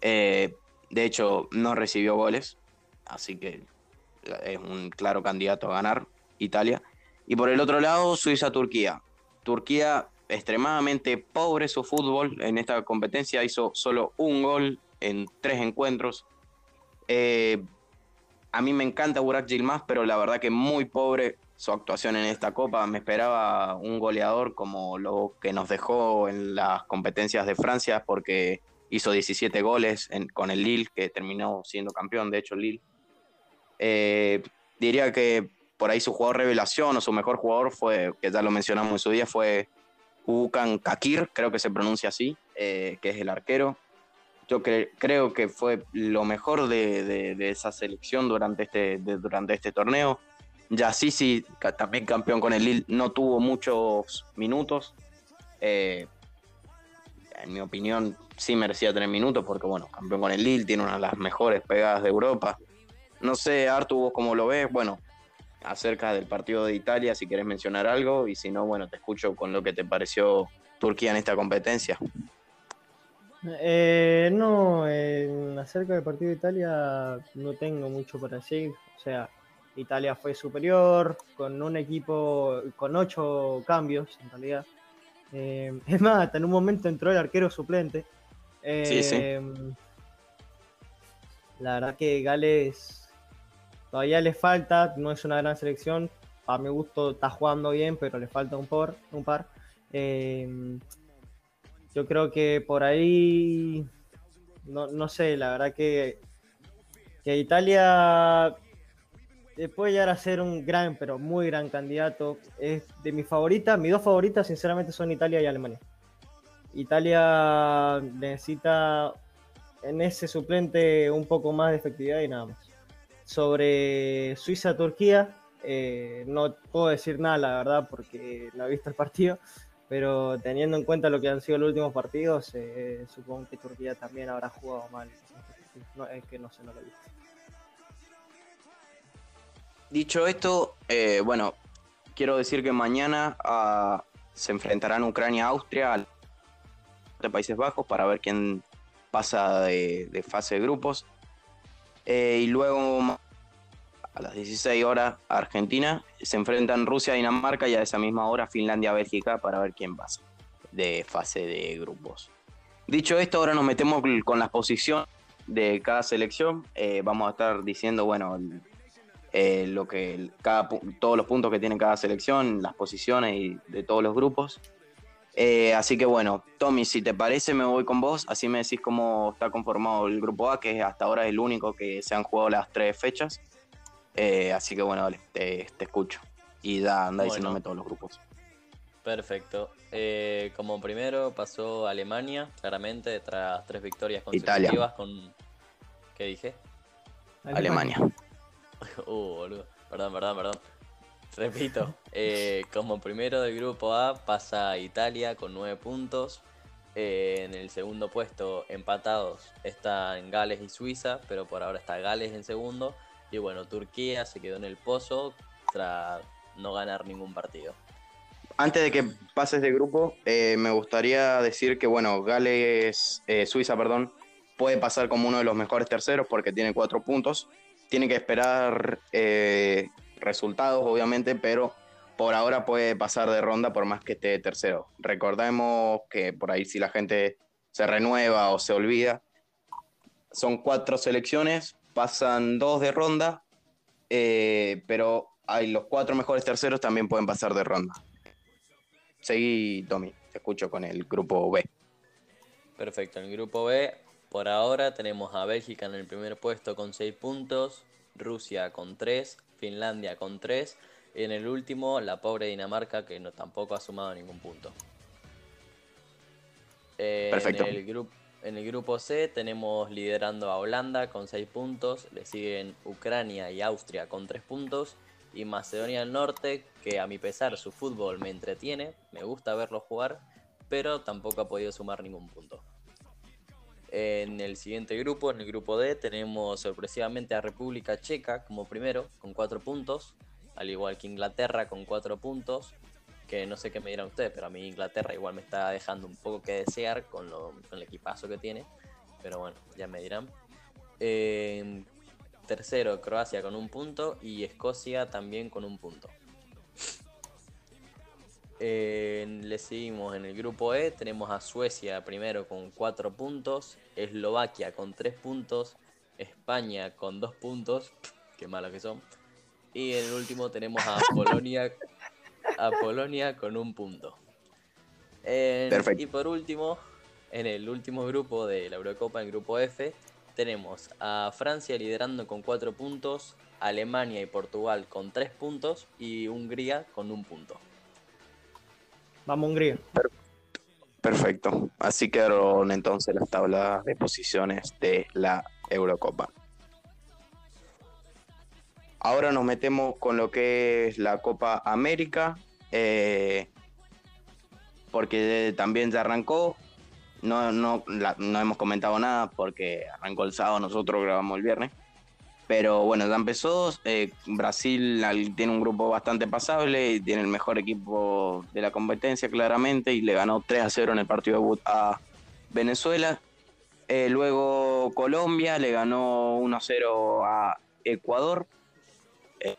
Eh, de hecho, no recibió goles, así que es un claro candidato a ganar Italia. Y por el otro lado, Suiza-Turquía. Turquía extremadamente pobre su fútbol en esta competencia. Hizo solo un gol en tres encuentros. Eh, a mí me encanta Burak Yilmaz, pero la verdad que muy pobre su actuación en esta copa. Me esperaba un goleador como lo que nos dejó en las competencias de Francia, porque hizo 17 goles con el Lille, que terminó siendo campeón, de hecho, el Lille. Eh, diría que por ahí su jugador revelación o su mejor jugador fue, que ya lo mencionamos en su día, fue Ukan Kakir, creo que se pronuncia así, eh, que es el arquero. Yo creo que fue lo mejor de, esa selección durante este, durante este torneo. Yassisi, también campeón con el Lille, no tuvo muchos minutos. Eh, en mi opinión, sí merecía tener minutos porque, bueno, campeón con el Lille, tiene una de las mejores pegadas de Europa. No sé, Artu, vos cómo lo ves. Bueno, acerca del partido de Italia, si querés mencionar algo, y si no, bueno, te escucho con lo que te pareció Turquía en esta competencia. Eh, no, acerca del partido de Italia no tengo mucho para decir. O sea, Italia fue superior, con un equipo con ocho cambios en realidad. Eh, es más, hasta en un momento entró el arquero suplente. sí, sí. Eh, la verdad que Gales todavía le falta, no es una gran selección. A mi gusto está jugando bien, pero le falta un par. Un par. Eh, yo creo que por ahí, no, no sé, la verdad que, que Italia puede llegar a ser un gran, pero muy gran candidato. Es de mis favoritas, mis dos favoritas sinceramente son Italia y Alemania. Italia necesita en ese suplente un poco más de efectividad y nada más. Sobre Suiza-Turquía, eh, no puedo decir nada, la verdad, porque no he visto el partido, pero teniendo en cuenta lo que han sido los últimos partidos, eh, supongo que Turquía también habrá jugado mal. es que no sé, lo he visto. Dicho esto, eh, bueno, quiero decir que mañana ah, se enfrentarán Ucrania-Austria de Países Bajos para ver quién pasa de, fase de grupos. Eh, y luego a las 16 horas Argentina se enfrentan Rusia, Dinamarca y a esa misma hora Finlandia, Bélgica para ver quién pasa de fase de grupos. Dicho esto, ahora nos metemos con la posición de cada selección. Eh, vamos a estar diciendo, bueno, eh, lo que todos los puntos que tiene cada selección, las posiciones y de todos los grupos. Eh, así que bueno, Tommy, si te parece, me voy con vos. Así me decís cómo está conformado el grupo A, que hasta ahora es el único que se han jugado las tres fechas. Eh, así que bueno, dale, te, escucho. Y da, anda diciéndome todos los grupos. Perfecto. como primero pasó Alemania, claramente, tras tres victorias consecutivas Italia. con. ¿Qué dije? Alemania. Uh, boludo. Perdón, perdón, perdón. Repito, eh, como primero del grupo A pasa Italia con 9 puntos. Eh, en el segundo puesto, empatados, están Gales y Suiza, pero por ahora está Gales en segundo. Y bueno, Turquía se quedó en el pozo tras no ganar ningún partido. Antes de que pases de grupo, eh, me gustaría decir que, bueno, Gales, Suiza, perdón, puede pasar como uno de los mejores terceros porque tiene 4 puntos tiene que esperar resultados, obviamente, pero por ahora puede pasar de ronda por más que esté tercero. Recordemos que por ahí si la gente se renueva o se olvida, son cuatro selecciones, pasan dos de ronda, eh, pero hay los cuatro mejores terceros también pueden pasar de ronda. Seguí, Tommy, te escucho con el grupo B. Perfecto, el grupo B por ahora tenemos a Bélgica en el primer puesto con 6 puntos, Rusia con 3, Finlandia con 3 y en el último la pobre Dinamarca que no, tampoco ha sumado ningún punto. Eh, Perfecto. En el, grupo, en el grupo C tenemos liderando a Holanda con 6 puntos, le siguen Ucrania y Austria con 3 puntos y Macedonia del Norte que a mi pesar su fútbol me entretiene, me gusta verlo jugar, pero tampoco ha podido sumar ningún punto. En el siguiente grupo, en el grupo D, tenemos sorpresivamente a República Checa como primero, con 4 puntos, al igual que Inglaterra con 4 puntos, que no sé qué me dirán ustedes, pero a mí Inglaterra igual me está dejando un poco que desear con, el equipazo que tiene, pero bueno, ya me dirán. tercero, Croacia con un punto y Escocia también con un punto. Le seguimos en el grupo E, tenemos a Suecia primero con 4 puntos, Eslovaquia con 3 puntos, España con 2 puntos, qué malos que son, y en el último tenemos a Polonia, a Polonia con un punto. Y por último, en el último grupo de la Eurocopa, el grupo F, tenemos a Francia liderando con 4 puntos, Alemania y Portugal con 3 puntos y Hungría con un punto. Vamos Hungría. Perfecto. Así quedaron entonces las tablas de posiciones de la Eurocopa. Ahora nos metemos con lo que es la Copa América, eh, porque también ya arrancó. No, no, no hemos comentado nada porque arrancó el sábado, nosotros grabamos el viernes. Pero bueno, ya empezó. Eh, Brasil tiene un grupo bastante pasable y tiene el mejor equipo de la competencia, claramente, y le ganó 3 a 0 en el partido debut a Venezuela. Eh, luego Colombia le ganó 1 a 0 a Ecuador. Eh,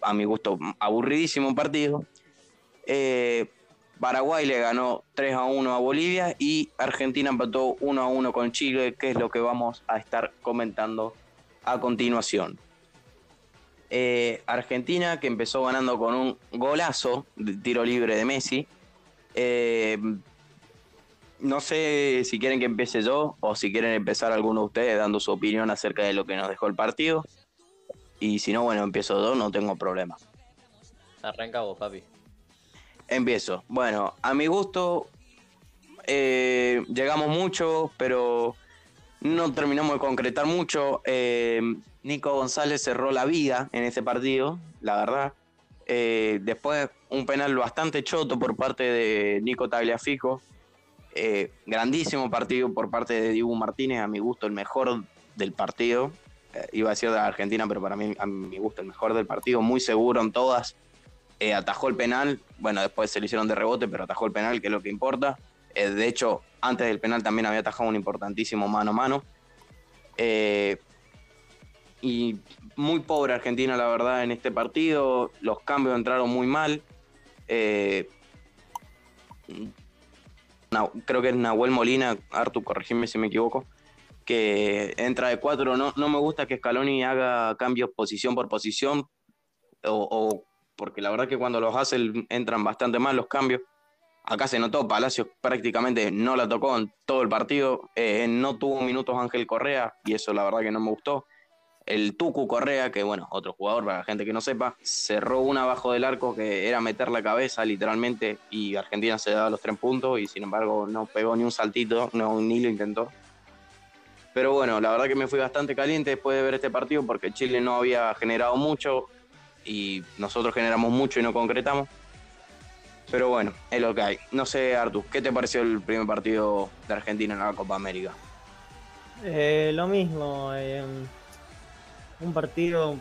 a mi gusto, aburridísimo partido. Paraguay le ganó 3 a 1 a Bolivia y Argentina empató 1 a 1 con Chile, que es lo que vamos a estar comentando a continuación. Eh, Argentina, que empezó ganando con un golazo de tiro libre de Messi. Eh, no sé si quieren que empiece yo o si quieren empezar alguno de ustedes dando su opinión acerca de lo que nos dejó el partido. Y si no, bueno, empiezo yo, no tengo problema. Arranca vos, papi. Empiezo. Bueno, a mi gusto, eh, llegamos mucho, pero no terminamos de concretar mucho. Eh, Nico González cerró la vida en ese partido, la verdad. Eh, después un penal bastante choto por parte de Nico Tagliafico. Eh, grandísimo partido por parte de Dibu Martínez, a mi gusto el mejor del partido. iba a decir de Argentina, pero para mí, a mi gusto, el mejor del partido. Muy seguro en todas. atajó el penal. Bueno, después se le hicieron de rebote, pero atajó el penal, que es lo que importa. de hecho, antes del penal también había atajado un importantísimo mano a mano. Eh, y muy pobre Argentina, la verdad, en este partido. Los cambios entraron muy mal. Eh, creo que es Nahuel Molina, Artu, corregime si me equivoco, que entra de cuatro. No, no me gusta que Scaloni haga cambios posición por posición, o, porque la verdad que cuando los hace entran bastante mal los cambios. Acá se notó, Palacios prácticamente no la tocó en todo el partido, eh, no tuvo minutos Ángel Correa y eso la verdad que no me gustó. El Tucu Correa, que bueno, otro jugador para la gente que no sepa, cerró una abajo del arco que era meter la cabeza literalmente y Argentina se daba los tres puntos y sin embargo no pegó ni un saltito, ni lo intentó. Pero bueno, la verdad que me fui bastante caliente después de ver este partido porque Chile no había generado mucho y nosotros generamos mucho y no concretamos. Pero bueno, es lo que hay. No sé, Artur, ¿qué te pareció el primer partido de Argentina en la Copa América? Eh, lo mismo, eh, un partido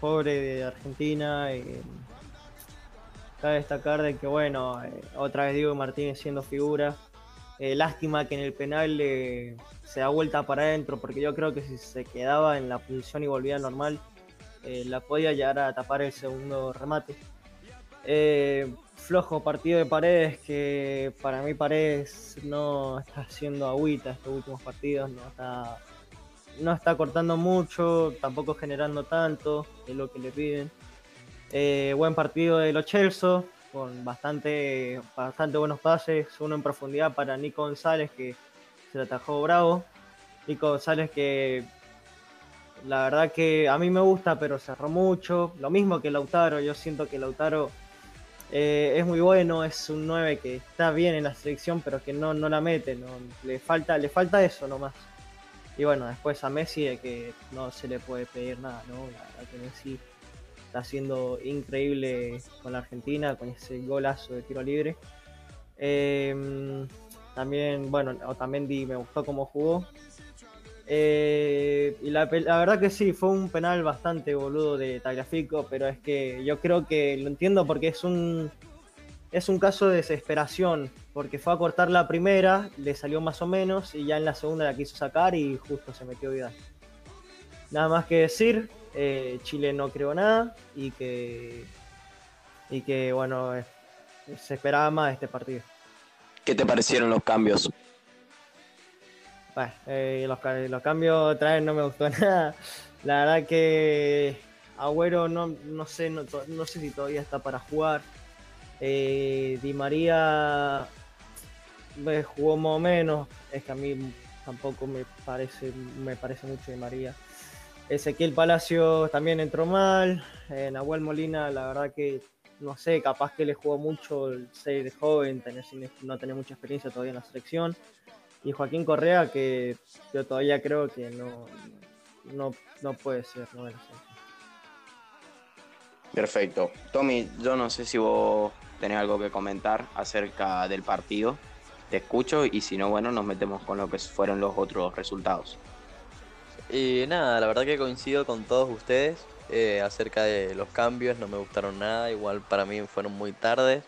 pobre de Argentina. Eh, cabe destacar de que, bueno, eh, otra vez Diego Martínez siendo figura. lástima que en el penal se da vuelta para adentro, porque yo creo que si se quedaba en la posición y volvía normal, la podía llegar a tapar el segundo remate. Eh, flojo partido de Paredes, que para mí Paredes no está haciendo agüita estos últimos partidos, no está, no está cortando mucho, tampoco generando tanto, es lo que le piden. Eh, buen partido de los Chelsea, con bastante, bastante buenos pases, uno en profundidad para Nico González, que se le atajó bravo. Nico González que la verdad que a mí me gusta, pero cerró mucho. Lo mismo que Lautaro, yo siento que Lautaro eh, es muy bueno, es un 9 que está bien en la selección, pero que no, no la mete, no, le, falta, le falta eso nomás. Y bueno, después a Messi de que no se le puede pedir nada, ¿no? La que Messi está haciendo increíble con la Argentina, con ese golazo de tiro libre. Em, también, bueno, también me gustó cómo jugó. Eh, y la, verdad que sí, fue un penal bastante boludo de Tagliafico, pero es que yo creo que lo entiendo porque es un, es un caso de desesperación, porque fue a cortar la primera, le salió más o menos, y ya en la segunda la quiso sacar y justo se metió vida Nada más que decir, eh, Chile no creó nada y que, y que bueno, se esperaba más este partido. ¿Qué te parecieron los cambios? Bueno, eh, los, cambios otra vez no me gustó nada. La verdad que Agüero no, no sé, no, sé si todavía está para jugar. Eh, Di María jugó más o menos. Es que a mí tampoco me parece, me parece mucho Di María. Ezequiel Palacio también entró mal. Eh, Nahuel Molina, la verdad que no sé, capaz que le jugó mucho el ser joven, tener, no tener mucha experiencia todavía en la selección. Y Joaquín Correa, que yo todavía creo que no, no, puede ser no Perfecto. Tommy, yo no sé si vos tenés algo que comentar acerca del partido. Te escucho y si no, bueno, nos metemos con lo que fueron los otros resultados. Y nada, la verdad que coincido con todos ustedes eh, acerca de los cambios, no me gustaron nada, igual para mí fueron muy tarde.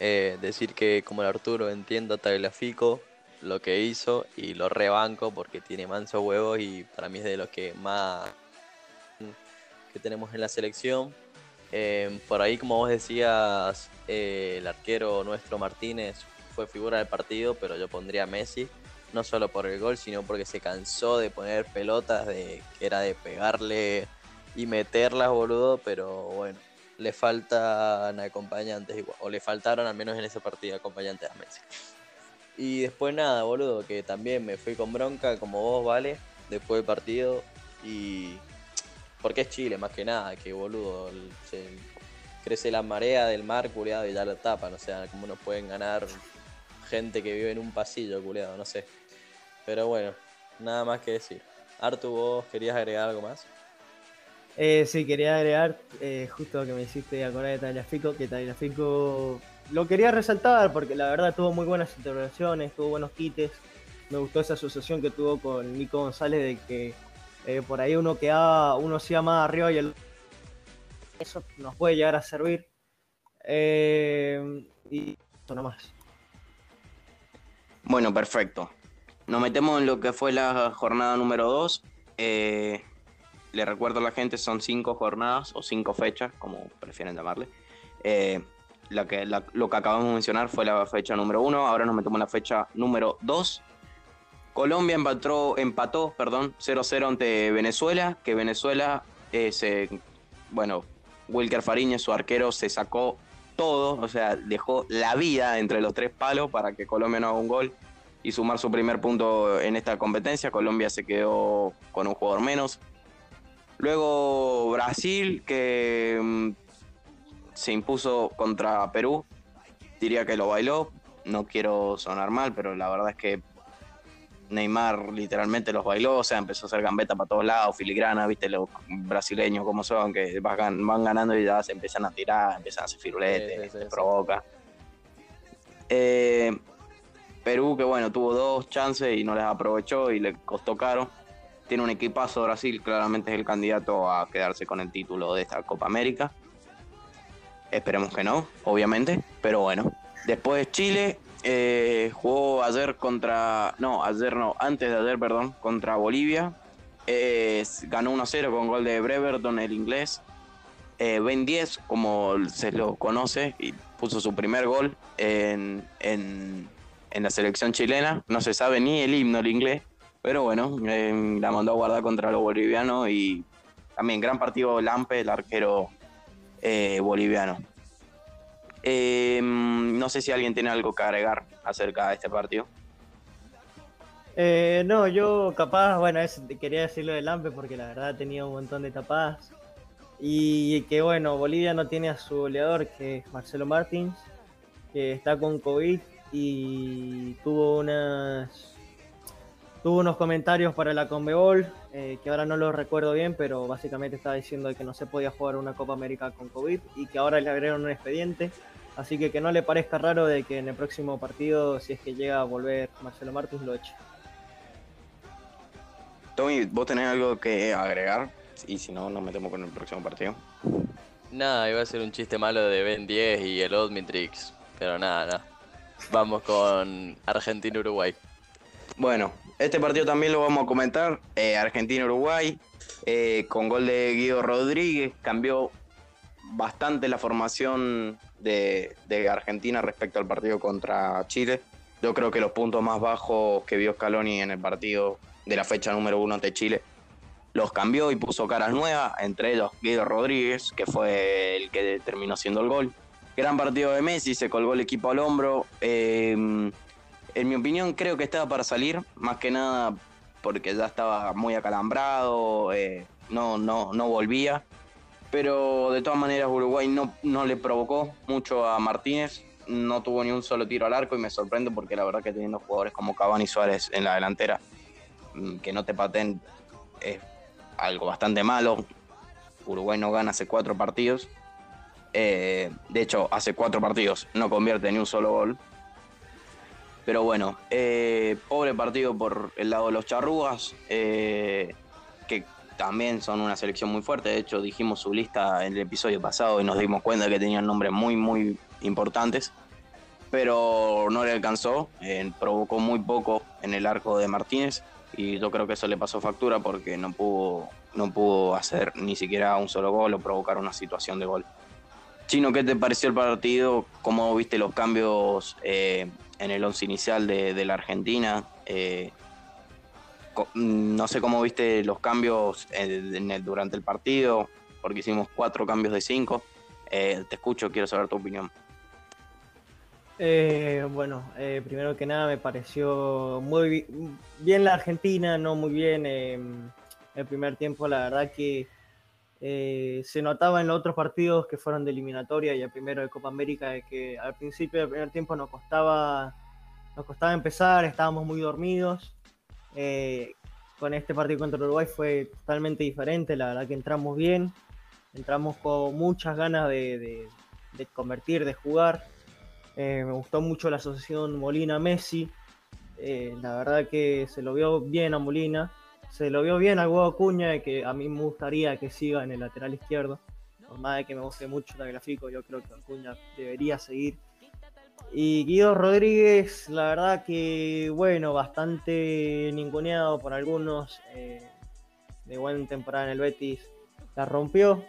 Eh, decir que como el Arturo entiendo a Tagliafico lo que hizo y lo rebanco porque tiene manso huevos y para mí es de los que más que tenemos en la selección. Eh, por ahí, como vos decías, el arquero nuestro Martínez fue figura del partido, pero yo pondría a Messi no solo por el gol, sino porque se cansó de poner pelotas, de que era de pegarle y meterlas, boludo, pero bueno, le faltan acompañantes igual, o le faltaron al menos en ese partido acompañantes a Messi. Y después nada, boludo, que también me fui con bronca como vos, vale, después del partido y porque es Chile más que nada, que boludo, crece la marea del mar, culiado, y ya lo tapan, o sea, como nos pueden ganar gente que vive en un pasillo, culiado, no sé. Pero bueno, nada más que decir. Artu, ¿vos querías agregar algo más? Eh, sí, quería agregar eh, justo que me hiciste acordar de Tagliafico, que Tagliafico lo quería resaltar porque la verdad tuvo muy buenas intervenciones, tuvo buenos quites. Me gustó esa asociación que tuvo con Nico González de que eh, por ahí uno quedaba, uno se más arriba y el... eso nos puede llegar a servir. y eso nomás. Bueno, perfecto. Nos metemos en lo que fue la jornada número 2. Eh, le recuerdo a la gente, son cinco jornadas o cinco fechas, como prefieren llamarle. Eh, lo que acabamos de mencionar fue la fecha número 1, ahora nos metemos en la fecha número 2. Colombia empató, perdón, 0-0 ante Venezuela, que Venezuela, eh, bueno, Wilker Fariñez, su arquero, se sacó todo, o sea, dejó la vida entre los tres palos para que Colombia no haga un gol y sumar su primer punto en esta competencia. Colombia se quedó con un jugador menos. Luego Brasil, que mm, se impuso contra Perú. Diría que lo bailó. No quiero sonar mal, pero la verdad es que Neymar literalmente los bailó, o sea, empezó a hacer gambeta para todos lados, filigrana, viste los brasileños como son, que van, ganando y ya se empiezan a tirar, empiezan a hacer firuletes, se provoca. Eh, Perú, que bueno, tuvo dos chances y no les aprovechó y le costó caro. Tiene un equipazo Brasil, claramente es el candidato a quedarse con el título de esta Copa América. Esperemos que no, obviamente, pero bueno. Después Chile eh, jugó ayer contra, no, ayer no, antes de ayer, perdón, contra Bolivia. ganó 1-0 con gol de Breverton, el inglés. Eh, ben 10, como se lo conoce, y puso su primer gol en, en en la selección chilena. No se sabe ni el himno, el inglés, pero bueno, eh, la mandó a guardar contra los bolivianos y también gran partido Lampe, el arquero eh, boliviano. Eh, no sé si alguien tiene algo que agregar acerca de este partido. no, yo capaz, bueno, quería decirlo de Lampe porque la verdad tenía un montón de tapadas. Y que bueno, Bolivia no tiene a su goleador, que es Marcelo Martins, que está con COVID y tuvo unas tuvo unos comentarios para la Conmebol eh, que ahora no los recuerdo bien, pero básicamente estaba diciendo que no se podía jugar una Copa América con COVID y que ahora le agregaron un expediente. Así que que no le parezca raro de que en el próximo partido, si es que llega a volver Marcelo Martins, lo eche. Tommy, ¿vos tenés algo que agregar? Y si no, nos metemos con el próximo partido. Nada, iba a ser un chiste malo de Ben 10 y el Odmitrix, pero nada, nada. Vamos con Argentina-Uruguay. Bueno, este partido también lo vamos a comentar. Eh, Argentina-Uruguay, eh, con gol de Guido Rodríguez, cambió bastante la formación de, Argentina respecto al partido contra Chile. Yo creo que los puntos más bajos que vio Scaloni en el partido de la fecha número uno ante Chile los cambió y puso caras nuevas, entre ellos Guido Rodríguez, que fue el que terminó siendo el gol. Gran partido de Messi, se colgó el equipo al hombro. Eh, en mi opinión, creo que estaba para salir, más que nada porque ya estaba muy acalambrado, eh, no, no, no volvía. Pero de todas maneras, Uruguay no, no le provocó mucho a Martínez, no tuvo ni un solo tiro al arco y me sorprende porque la verdad que teniendo jugadores como Cavani y Suárez en la delantera, mm, que no te paten es algo bastante malo. Uruguay no gana hace cuatro partidos. Eh, de hecho, hace cuatro partidos no convierte ni un solo gol. Pero bueno, eh, pobre partido por el lado de los charrugas, eh, que también son una selección muy fuerte. De hecho, dijimos su lista en el episodio pasado y nos dimos cuenta que tenían nombres muy, muy importantes. Pero no le alcanzó, provocó muy poco en el arco de Martínez y yo creo que eso le pasó factura porque no pudo, no pudo hacer ni siquiera un solo gol o provocar una situación de gol. Chino, ¿qué te pareció el partido? ¿Cómo viste los cambios eh, en el once inicial de, la Argentina? Eh, no sé cómo viste los cambios durante el partido, porque hicimos cuatro cambios de cinco. Eh, te escucho, quiero saber tu opinión. Eh, bueno, eh, primero que nada me pareció muy bien la Argentina, no muy bien el primer tiempo, la verdad que eh, se notaba en los otros partidos que fueron de eliminatoria y el primero de Copa América que al principio del primer tiempo nos costaba, nos costaba empezar, estábamos muy dormidos. con este partido contra Uruguay fue totalmente diferente, la verdad que entramos bien, entramos con muchas ganas de convertir, de jugar. Eh, me gustó mucho la asociación Molina-Messi. Eh, la verdad que se lo vio bien a Molina. Se lo vio bien a Hugo Acuña, que a mí me gustaría que siga en el lateral izquierdo. Por más de que me guste mucho el gráfico, yo creo que Acuña debería seguir. Y Guido Rodríguez, la verdad que, bueno, bastante ninguneado por algunos. Eh, de buena temporada en el Betis, la rompió.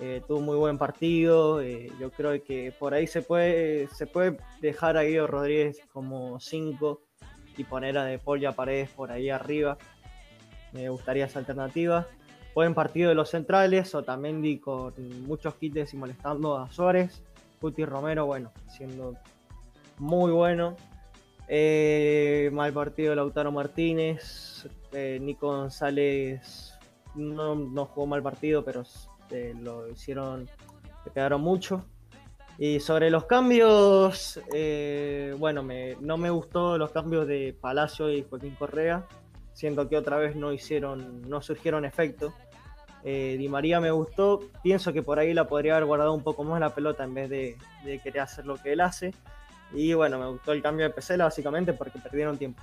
Eh, tuvo muy buen partido. Eh, yo creo que por ahí se puede, se puede dejar a Guido Rodríguez como 5 y poner a De Paul Paredes por ahí arriba. Me gustaría esa alternativa. Buen partido de los centrales, Otamendi con muchos quites y molestando a Suárez. Puti Romero, bueno, siendo muy bueno. Eh, mal partido de Lautaro Martínez. Nico González no, no jugó mal partido, pero este, lo hicieron, le pegaron mucho. Y sobre los cambios, eh, bueno, no me gustó los cambios de Palacio y Joaquín Correa. Siento que otra vez no hicieron, no surgieron efectos. Eh, Di María me gustó. Pienso que por ahí la podría haber guardado un poco más la pelota en vez de, querer hacer lo que él hace. Y bueno, me gustó el cambio de Pesela básicamente porque perdieron tiempo.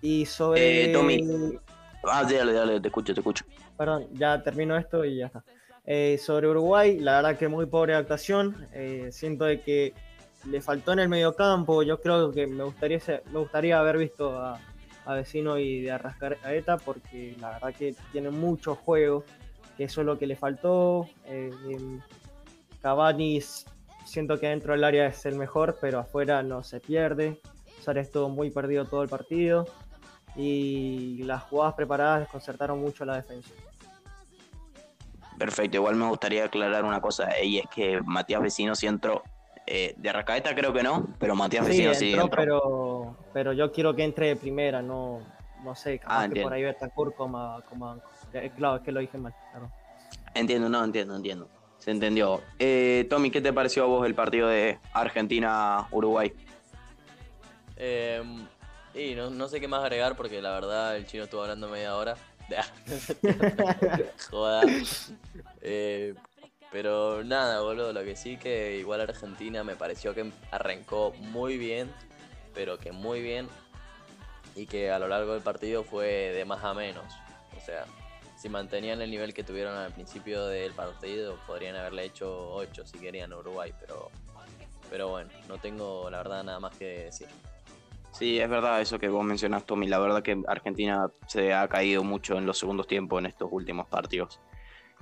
Y sobre. Eh, Tommy. Ah, dale, dale, te escucho, te escucho. Perdón, ya termino esto y ya está. Eh, sobre Uruguay, la verdad que muy pobre actuación. Eh, siento de que le faltó en el mediocampo. Yo creo que me gustaría, me gustaría haber visto a, Vecino y de Arrascaeta porque la verdad que tiene mucho juego. Que eso es lo que le faltó. Eh, Cavani siento que dentro del área es el mejor, pero afuera no se pierde. Suárez estuvo muy perdido todo el partido. Y las jugadas preparadas desconcertaron mucho a la defensa. Perfecto, igual me gustaría aclarar una cosa, y es que Matías Vecino sí entró. Eh, de Arrascaeta creo que no, pero Matías Vecino sí entró. Pero, pero yo quiero que entre de primera, no, no sé, ah, que por ahí Betancourt como, como eh, claro, es que lo dije mal. Entiendo, no, entiendo, entiendo. Se entendió. Eh, Tommy, ¿qué te pareció a vos el partido de Argentina-Uruguay? Em, y no, no sé qué más agregar porque la verdad el chino estuvo hablando media hora. Joda. Eh, pero nada, boludo, lo que sí que igual Argentina me pareció que arrancó muy bien, pero que muy bien, y que a lo largo del partido fue de más a menos. O sea, si mantenían el nivel que tuvieron al principio del partido, podrían haberle hecho 8 si querían Uruguay, pero, pero bueno, no tengo la verdad nada más que decir. Sí, es verdad eso que vos mencionás, Tommy. La verdad que Argentina se ha caído mucho en los segundos tiempos en estos últimos partidos.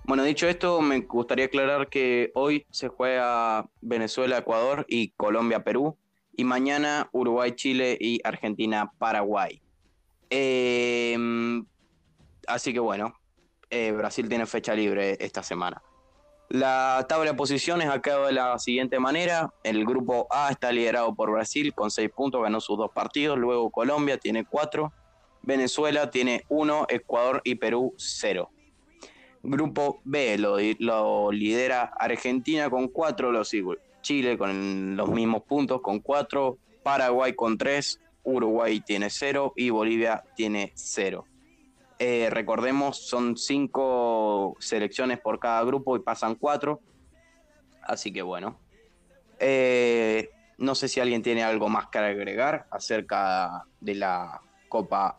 Bueno, dicho esto, me gustaría aclarar que hoy se juega Venezuela-Ecuador y Colombia-Perú, y mañana Uruguay-Chile y Argentina-Paraguay. Em, así que bueno, eh, Brasil tiene fecha libre esta semana. La tabla de posiciones quedado de la siguiente manera. El grupo A está liderado por Brasil con seis puntos, ganó sus dos partidos. Luego Colombia tiene cuatro. Venezuela tiene uno. Ecuador y Perú cero. Grupo B lo, lidera Argentina con cuatro, lo Chile con los mismos puntos con cuatro, Paraguay con tres, Uruguay tiene cero y Bolivia tiene cero. Eh, recordemos, son cinco selecciones por cada grupo y pasan cuatro. Así que bueno. Eh, no sé si alguien tiene algo más que agregar acerca de la Copa.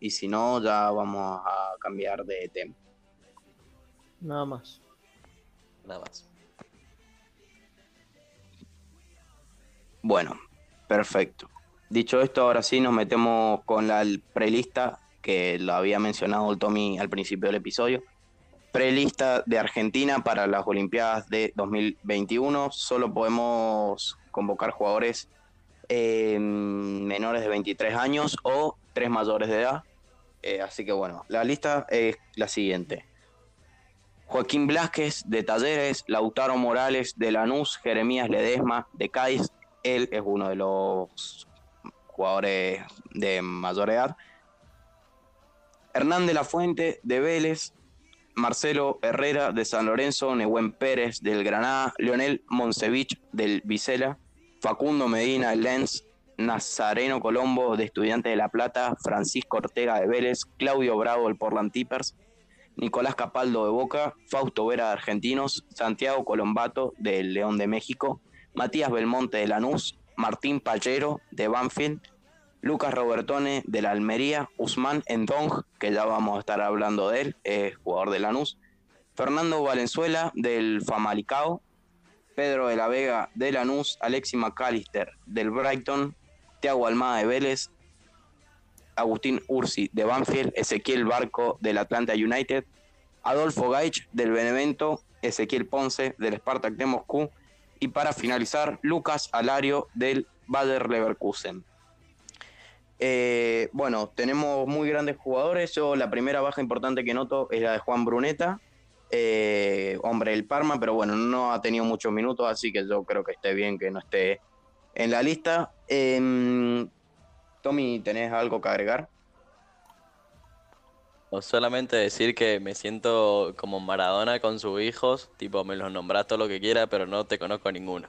Y si no, ya vamos a cambiar de tema. Nada más. Nada más. Bueno, perfecto. Dicho esto, ahora sí nos metemos con la prelista que lo había mencionado el Tommy al principio del episodio. Prelista de Argentina para las Olimpiadas de 2021. Solo podemos convocar jugadores eh, menores de 23 años o tres mayores de edad. Eh, así que bueno, la lista es la siguiente. Joaquín Blasquez de Talleres, Lautaro Morales de Lanús, Jeremías Ledesma de Cádiz, él es uno de los jugadores de mayor edad. Hernán de la Fuente de Vélez, Marcelo Herrera de San Lorenzo, Nehuen Pérez del Granada, Leonel Monsevich del Vicela, Facundo Medina Lens, Nazareno Colombo de Estudiantes de La Plata, Francisco Ortega de Vélez, Claudio Bravo del Portland Tippers, Nicolás Capaldo de Boca, Fausto Vera de Argentinos, Santiago Colombato del León de México, Matías Belmonte de Lanús, Martín Pallero de Banfield, Lucas Robertone de la Almería, Usman Endong, que ya vamos a estar hablando de él, es jugador de Lanús, Fernando Valenzuela del Famalicao, Pedro de la Vega de Lanús, Alexi McAllister del Brighton, Tiago Almada de Vélez, Agustín Ursi de Banfield, Ezequiel Barco del Atlanta United, Adolfo Gaich del Benevento, Ezequiel Ponce del Spartak de Moscú y para finalizar Lucas Alario del Bayer Leverkusen. Eh, bueno, tenemos muy grandes jugadores. Yo la primera baja importante que noto es la de Juan Bruneta, eh, hombre del Parma, pero bueno, no ha tenido muchos minutos, así que yo creo que esté bien que no esté en la lista. Em, Tommy, ¿tenés algo que agregar? O solamente decir que me siento como Maradona con sus hijos, tipo me los nombrás todo lo que quiera, pero no te conozco ninguno.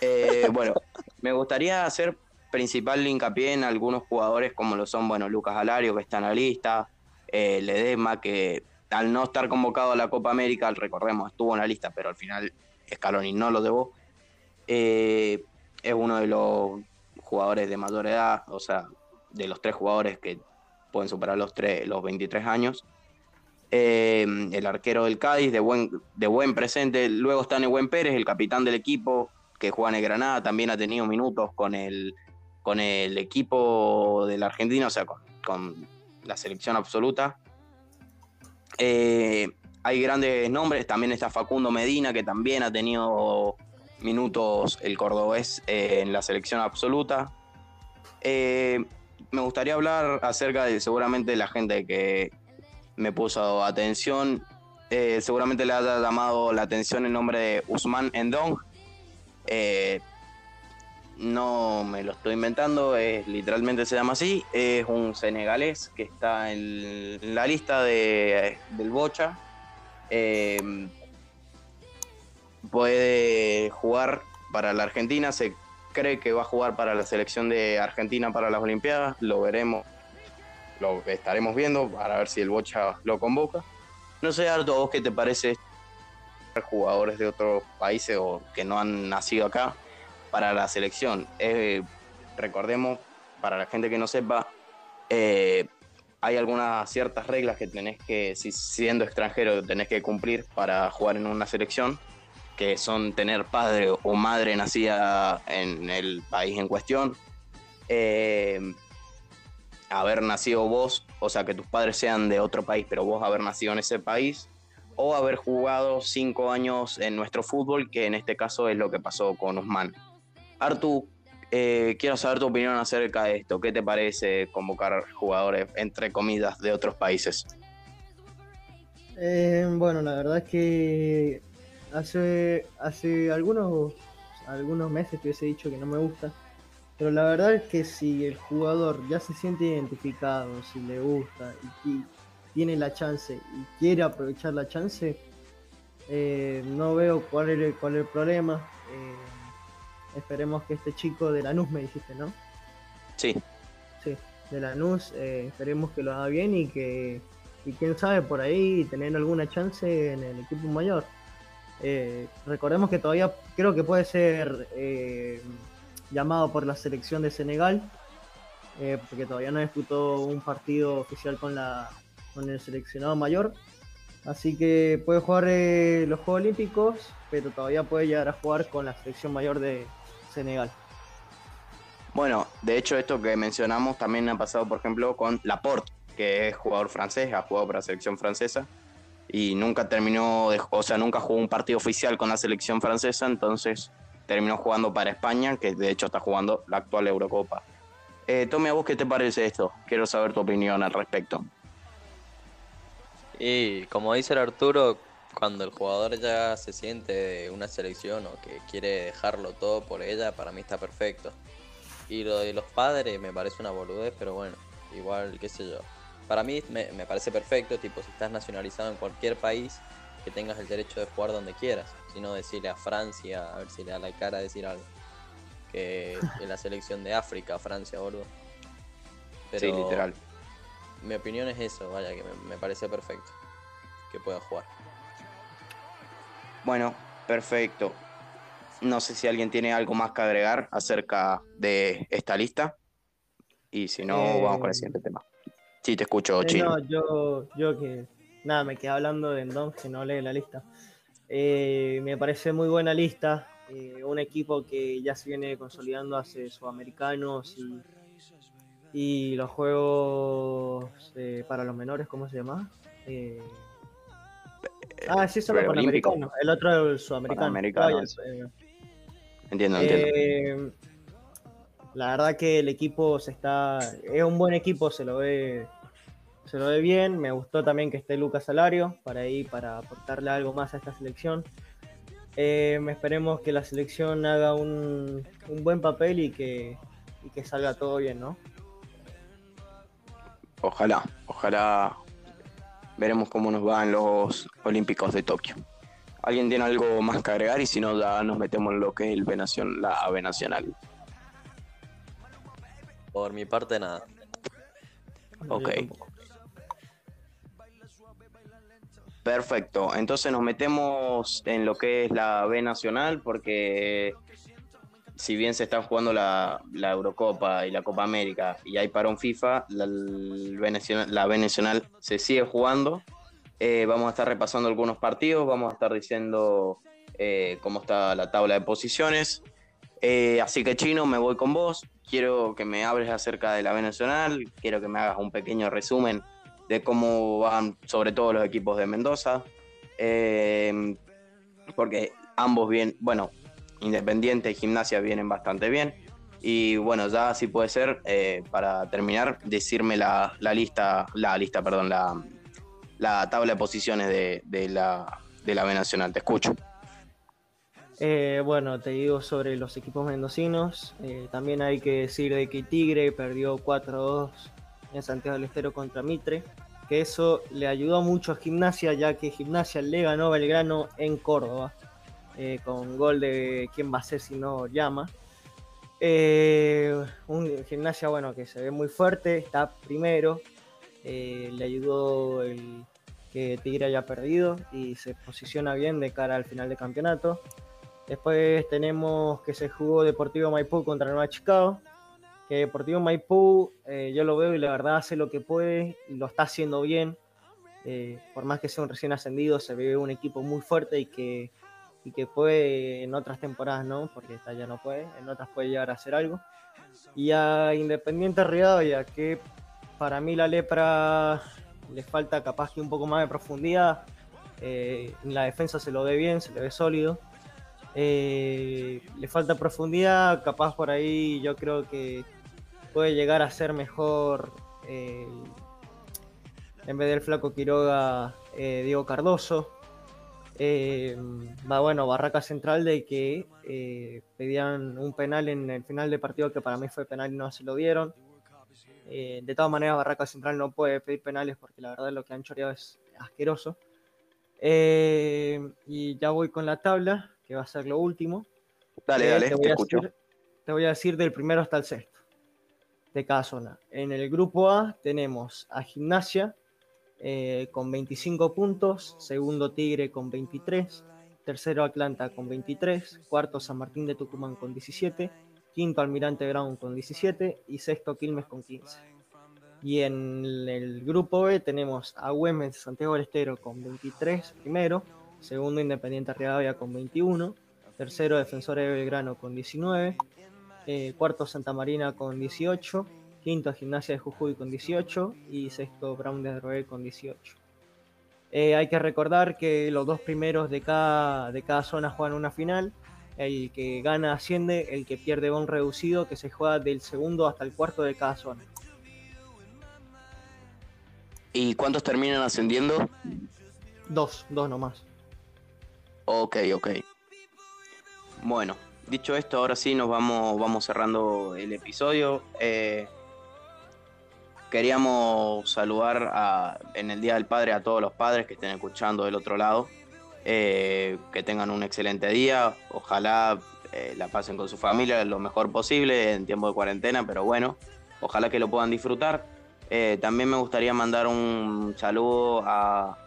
Eh, bueno, me gustaría hacer principal hincapié en algunos jugadores como lo son, bueno, Lucas Alario, que está en la lista, eh, Ledesma, que al no estar convocado a la Copa América, recordemos, estuvo en la lista, pero al final Scaloni no lo debo. Eh, es uno de los jugadores de mayor edad, o sea, de los tres jugadores que pueden superar los, tres, los 23 años. Eh, el arquero del Cádiz, de buen, de buen presente. Luego está Nehuen Pérez, el capitán del equipo, que juega en el Granada, también ha tenido minutos con el, con el equipo de la Argentina, o sea, con, la selección absoluta. Eh, hay grandes nombres, también está Facundo Medina, que también ha tenido minutos el cordobés eh, en la selección absoluta. Me gustaría hablar acerca de seguramente la gente que me puso atención. Eh, seguramente le haya llamado la atención el nombre de Usman Endong. no me lo estoy inventando, es, literalmente se llama así. Es un senegalés que está en la lista de, del Bocha puede jugar para la Argentina, se cree que va a jugar para la selección de Argentina para las Olimpiadas, lo veremos, lo estaremos viendo para ver si el Bocha lo convoca. No sé, Arto, ¿vos qué te parece jugadores de otros países o que no han nacido acá para la selección? Eh, recordemos, para la gente que no sepa, eh, hay algunas ciertas reglas que tenés que, si siendo extranjero, tenés que cumplir para jugar en una selección que son tener padre o madre nacida en el país en cuestión. Eh, haber nacido vos, o sea, que tus padres sean de otro país, pero vos haber nacido en ese país, o haber jugado cinco años en nuestro fútbol, que en este caso es lo que pasó con Usman. Artu, eh, quiero saber tu opinión acerca de esto. ¿Qué te parece convocar jugadores, entre comillas, de otros países? Eh, bueno, la verdad es que hace, hace algunos, algunos meses te hubiese dicho que no me gusta, pero la verdad es que si el jugador ya se siente identificado, si le gusta y, tiene la chance y quiere aprovechar la chance, eh, no veo cuál es, cuál es el problema. Eh, esperemos que este chico de Lanús me dijiste, ¿no? Sí. Sí, de Lanús, eh, esperemos que lo haga bien y que, y quién sabe, por ahí tener alguna chance en el equipo mayor. Recordemos que todavía creo que puede ser llamado por la selección de Senegal, porque todavía no disputó un partido oficial con la, con el seleccionado mayor. Así que puede jugar eh, los Juegos Olímpicos, pero todavía puede llegar a jugar con la selección mayor de Senegal. Bueno, de hecho esto que mencionamos también ha pasado, por ejemplo, con Laporte, que es jugador francés, ha jugado para la selección francesa y nunca terminó, o sea, nunca jugó un partido oficial con la selección francesa, entonces terminó jugando para España, que de hecho está jugando la actual Eurocopa. Eh, ¿a vos qué te parece esto? Quiero saber tu opinión al respecto. Y como dice el Arturo, cuando el jugador ya se siente de una selección o que quiere dejarlo todo por ella, para mí está perfecto. Y lo de los padres me parece una boludez, pero bueno, igual, qué sé yo. Para mí me, parece perfecto, tipo, si estás nacionalizado en cualquier país, que tengas el derecho de jugar donde quieras. Si no, decirle a Francia, a ver si le da la cara a decir algo. Que la selección de África, Francia, boludo. sí, literal mi opinión es eso, vaya, que me, parece perfecto que pueda jugar. Bueno, perfecto. No sé si alguien tiene algo más que agregar acerca de esta lista. Y si no, vamos con el siguiente tema. Sí, te escucho, eh, Chino. No, yo, yo que nada, me quedé hablando de Endon, que no lee la lista. Eh, me parece muy buena lista. Eh, un equipo que ya se viene consolidando hace sudamericanos y y los juegos eh, para los menores, ¿cómo se llama? Eh... Ah, sí, solo panamericanos. El otro es sudamericano. Eh, entiendo, entiendo. Eh, la verdad que el equipo se está. Es un buen equipo, se lo ve. Se lo ve bien. Me gustó también que esté Lucas Salario para ahí, para aportarle algo más a esta selección. me esperemos que la selección haga un, un buen papel y que, y que salga todo bien, ¿no? Ojalá, ojalá veremos cómo nos van los Olímpicos de Tokio. ¿Alguien tiene algo más que agregar? Y si no, ya nos metemos en lo que es el la AVE Nacional. Por mi parte, nada. Ok. Perfecto. Entonces nos metemos en lo que es la B Nacional porque si bien se están jugando la, Eurocopa y la Copa América y hay parón FIFA, la, la B Nacional se sigue jugando. Eh, vamos a estar repasando algunos partidos, vamos a estar diciendo eh, cómo está la tabla de posiciones. Eh, así que Chino, me voy con vos. Quiero que me hables acerca de la B Nacional, quiero que me hagas un pequeño resumen de cómo van sobre todo los equipos de Mendoza. porque ambos bien, bueno, Independiente y Gimnasia vienen bastante bien. Y bueno, ya si puede ser, eh, para terminar, decirme la, lista, la lista, perdón, la, la tabla de posiciones de, la, de la B Nacional. Te escucho. Eh, bueno, te digo sobre los equipos mendocinos. Eh, también hay que decir de que Tigre perdió 4-2 en Santiago del Estero contra Mitre, que eso le ayudó mucho a Gimnasia, ya que Gimnasia le ganó Belgrano en Córdoba. Eh, con gol de quién va a ser si no llama. Un gimnasia bueno que se ve muy fuerte, está primero, le ayudó el que Tigre haya perdido y se posiciona bien de cara al final de campeonato. Después tenemos que se jugó Deportivo Maipú contra Nueva Chicago. Que Deportivo Maipú yo lo veo y la verdad hace lo que puede y lo está haciendo bien. por más que sea un recién ascendido, se ve un equipo muy fuerte y que y que puede en otras temporadas no, porque esta ya no puede, en otras puede llegar a hacer algo. Y a Independiente Rivadavia, que para mí la lepra le falta capaz que un poco más de profundidad. en la defensa se lo ve bien, se le ve sólido. Le falta profundidad, capaz por ahí yo creo que puede llegar a ser mejor en vez del flaco Quiroga, Diego Cardoso. Eh, bueno, Barraca Central de que eh, pedían un penal en el final del partido que para mí fue penal y no se lo dieron. Eh, de todas maneras, Barraca Central no puede pedir penales porque la verdad lo que han choreado es asqueroso. y ya voy con la tabla, que va a ser lo último. Dale, dale, te, voy te voy a decir del primero hasta el sexto de cada zona. En el grupo A tenemos a Gimnasia, eh, con 25 puntos, segundo Tigre con 23, tercero Atlanta con 23, cuarto San Martín de Tucumán con 17, quinto Almirante Brown con 17 y sexto Quilmes con 15. Y en el grupo B tenemos a Güemes Santiago del Estero con 23 primero, segundo Independiente Rivadavia con 21, tercero Defensor de Belgrano con 19, eh, cuarto Santa Marina con 18, quinto Gimnasia de Jujuy con 18 y sexto Brown de Roel con 18. Eh, hay que recordar que los dos primeros de cada, de cada zona juegan una final. El que gana asciende, el que pierde va un reducido que se juega del segundo hasta el cuarto de cada zona. ¿Y cuántos terminan ascendiendo? Dos, dos nomás. Ok, ok. Bueno, dicho esto, ahora sí nos vamos, vamos cerrando el episodio. Eh, Queríamos saludar en el Día del Padre a todos los padres que estén escuchando del otro lado. Eh, que tengan un excelente día. Ojalá eh, la pasen con su familia lo mejor posible en tiempo de cuarentena, pero bueno, ojalá que lo puedan disfrutar. También me gustaría mandar un saludo a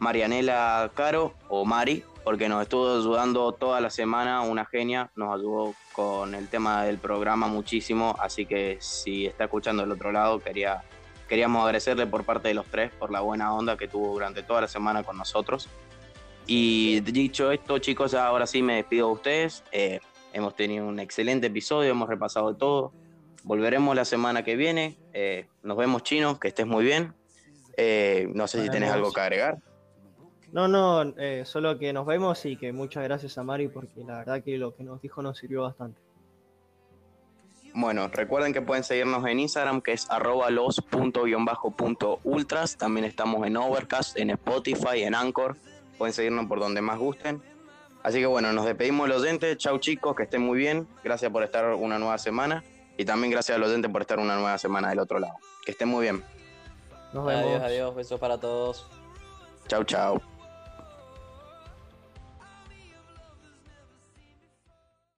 Marianela Caro o Mari, porque nos estuvo ayudando toda la semana, una genia, nos ayudó con el tema del programa muchísimo, así que si está escuchando del otro lado, quería, queríamos agradecerle por parte de los tres por la buena onda que tuvo durante toda la semana con nosotros. Y dicho esto, chicos, ahora sí me despido de ustedes. Eh, hemos tenido un excelente episodio, hemos repasado todo. Volveremos la semana que viene. Eh, nos vemos, chinos, que estés muy bien. Eh, no sé si tenés algo que agregar. No, no, eh, solo que nos vemos y que muchas gracias a Mari porque la verdad que lo que nos dijo nos sirvió bastante. Bueno, recuerden que pueden seguirnos en Instagram, que es arroba los.ultras. También estamos en Overcast, en Spotify, en Anchor. Pueden seguirnos por donde más gusten. Así que bueno, nos despedimos de los oyentes. Chau chicos, que estén muy bien. Gracias por estar una nueva semana. Y también gracias a los oyentes por estar una nueva semana del otro lado. Que estén muy bien. Nos vemos. Adiós, adiós. Besos para todos. Chau, chau.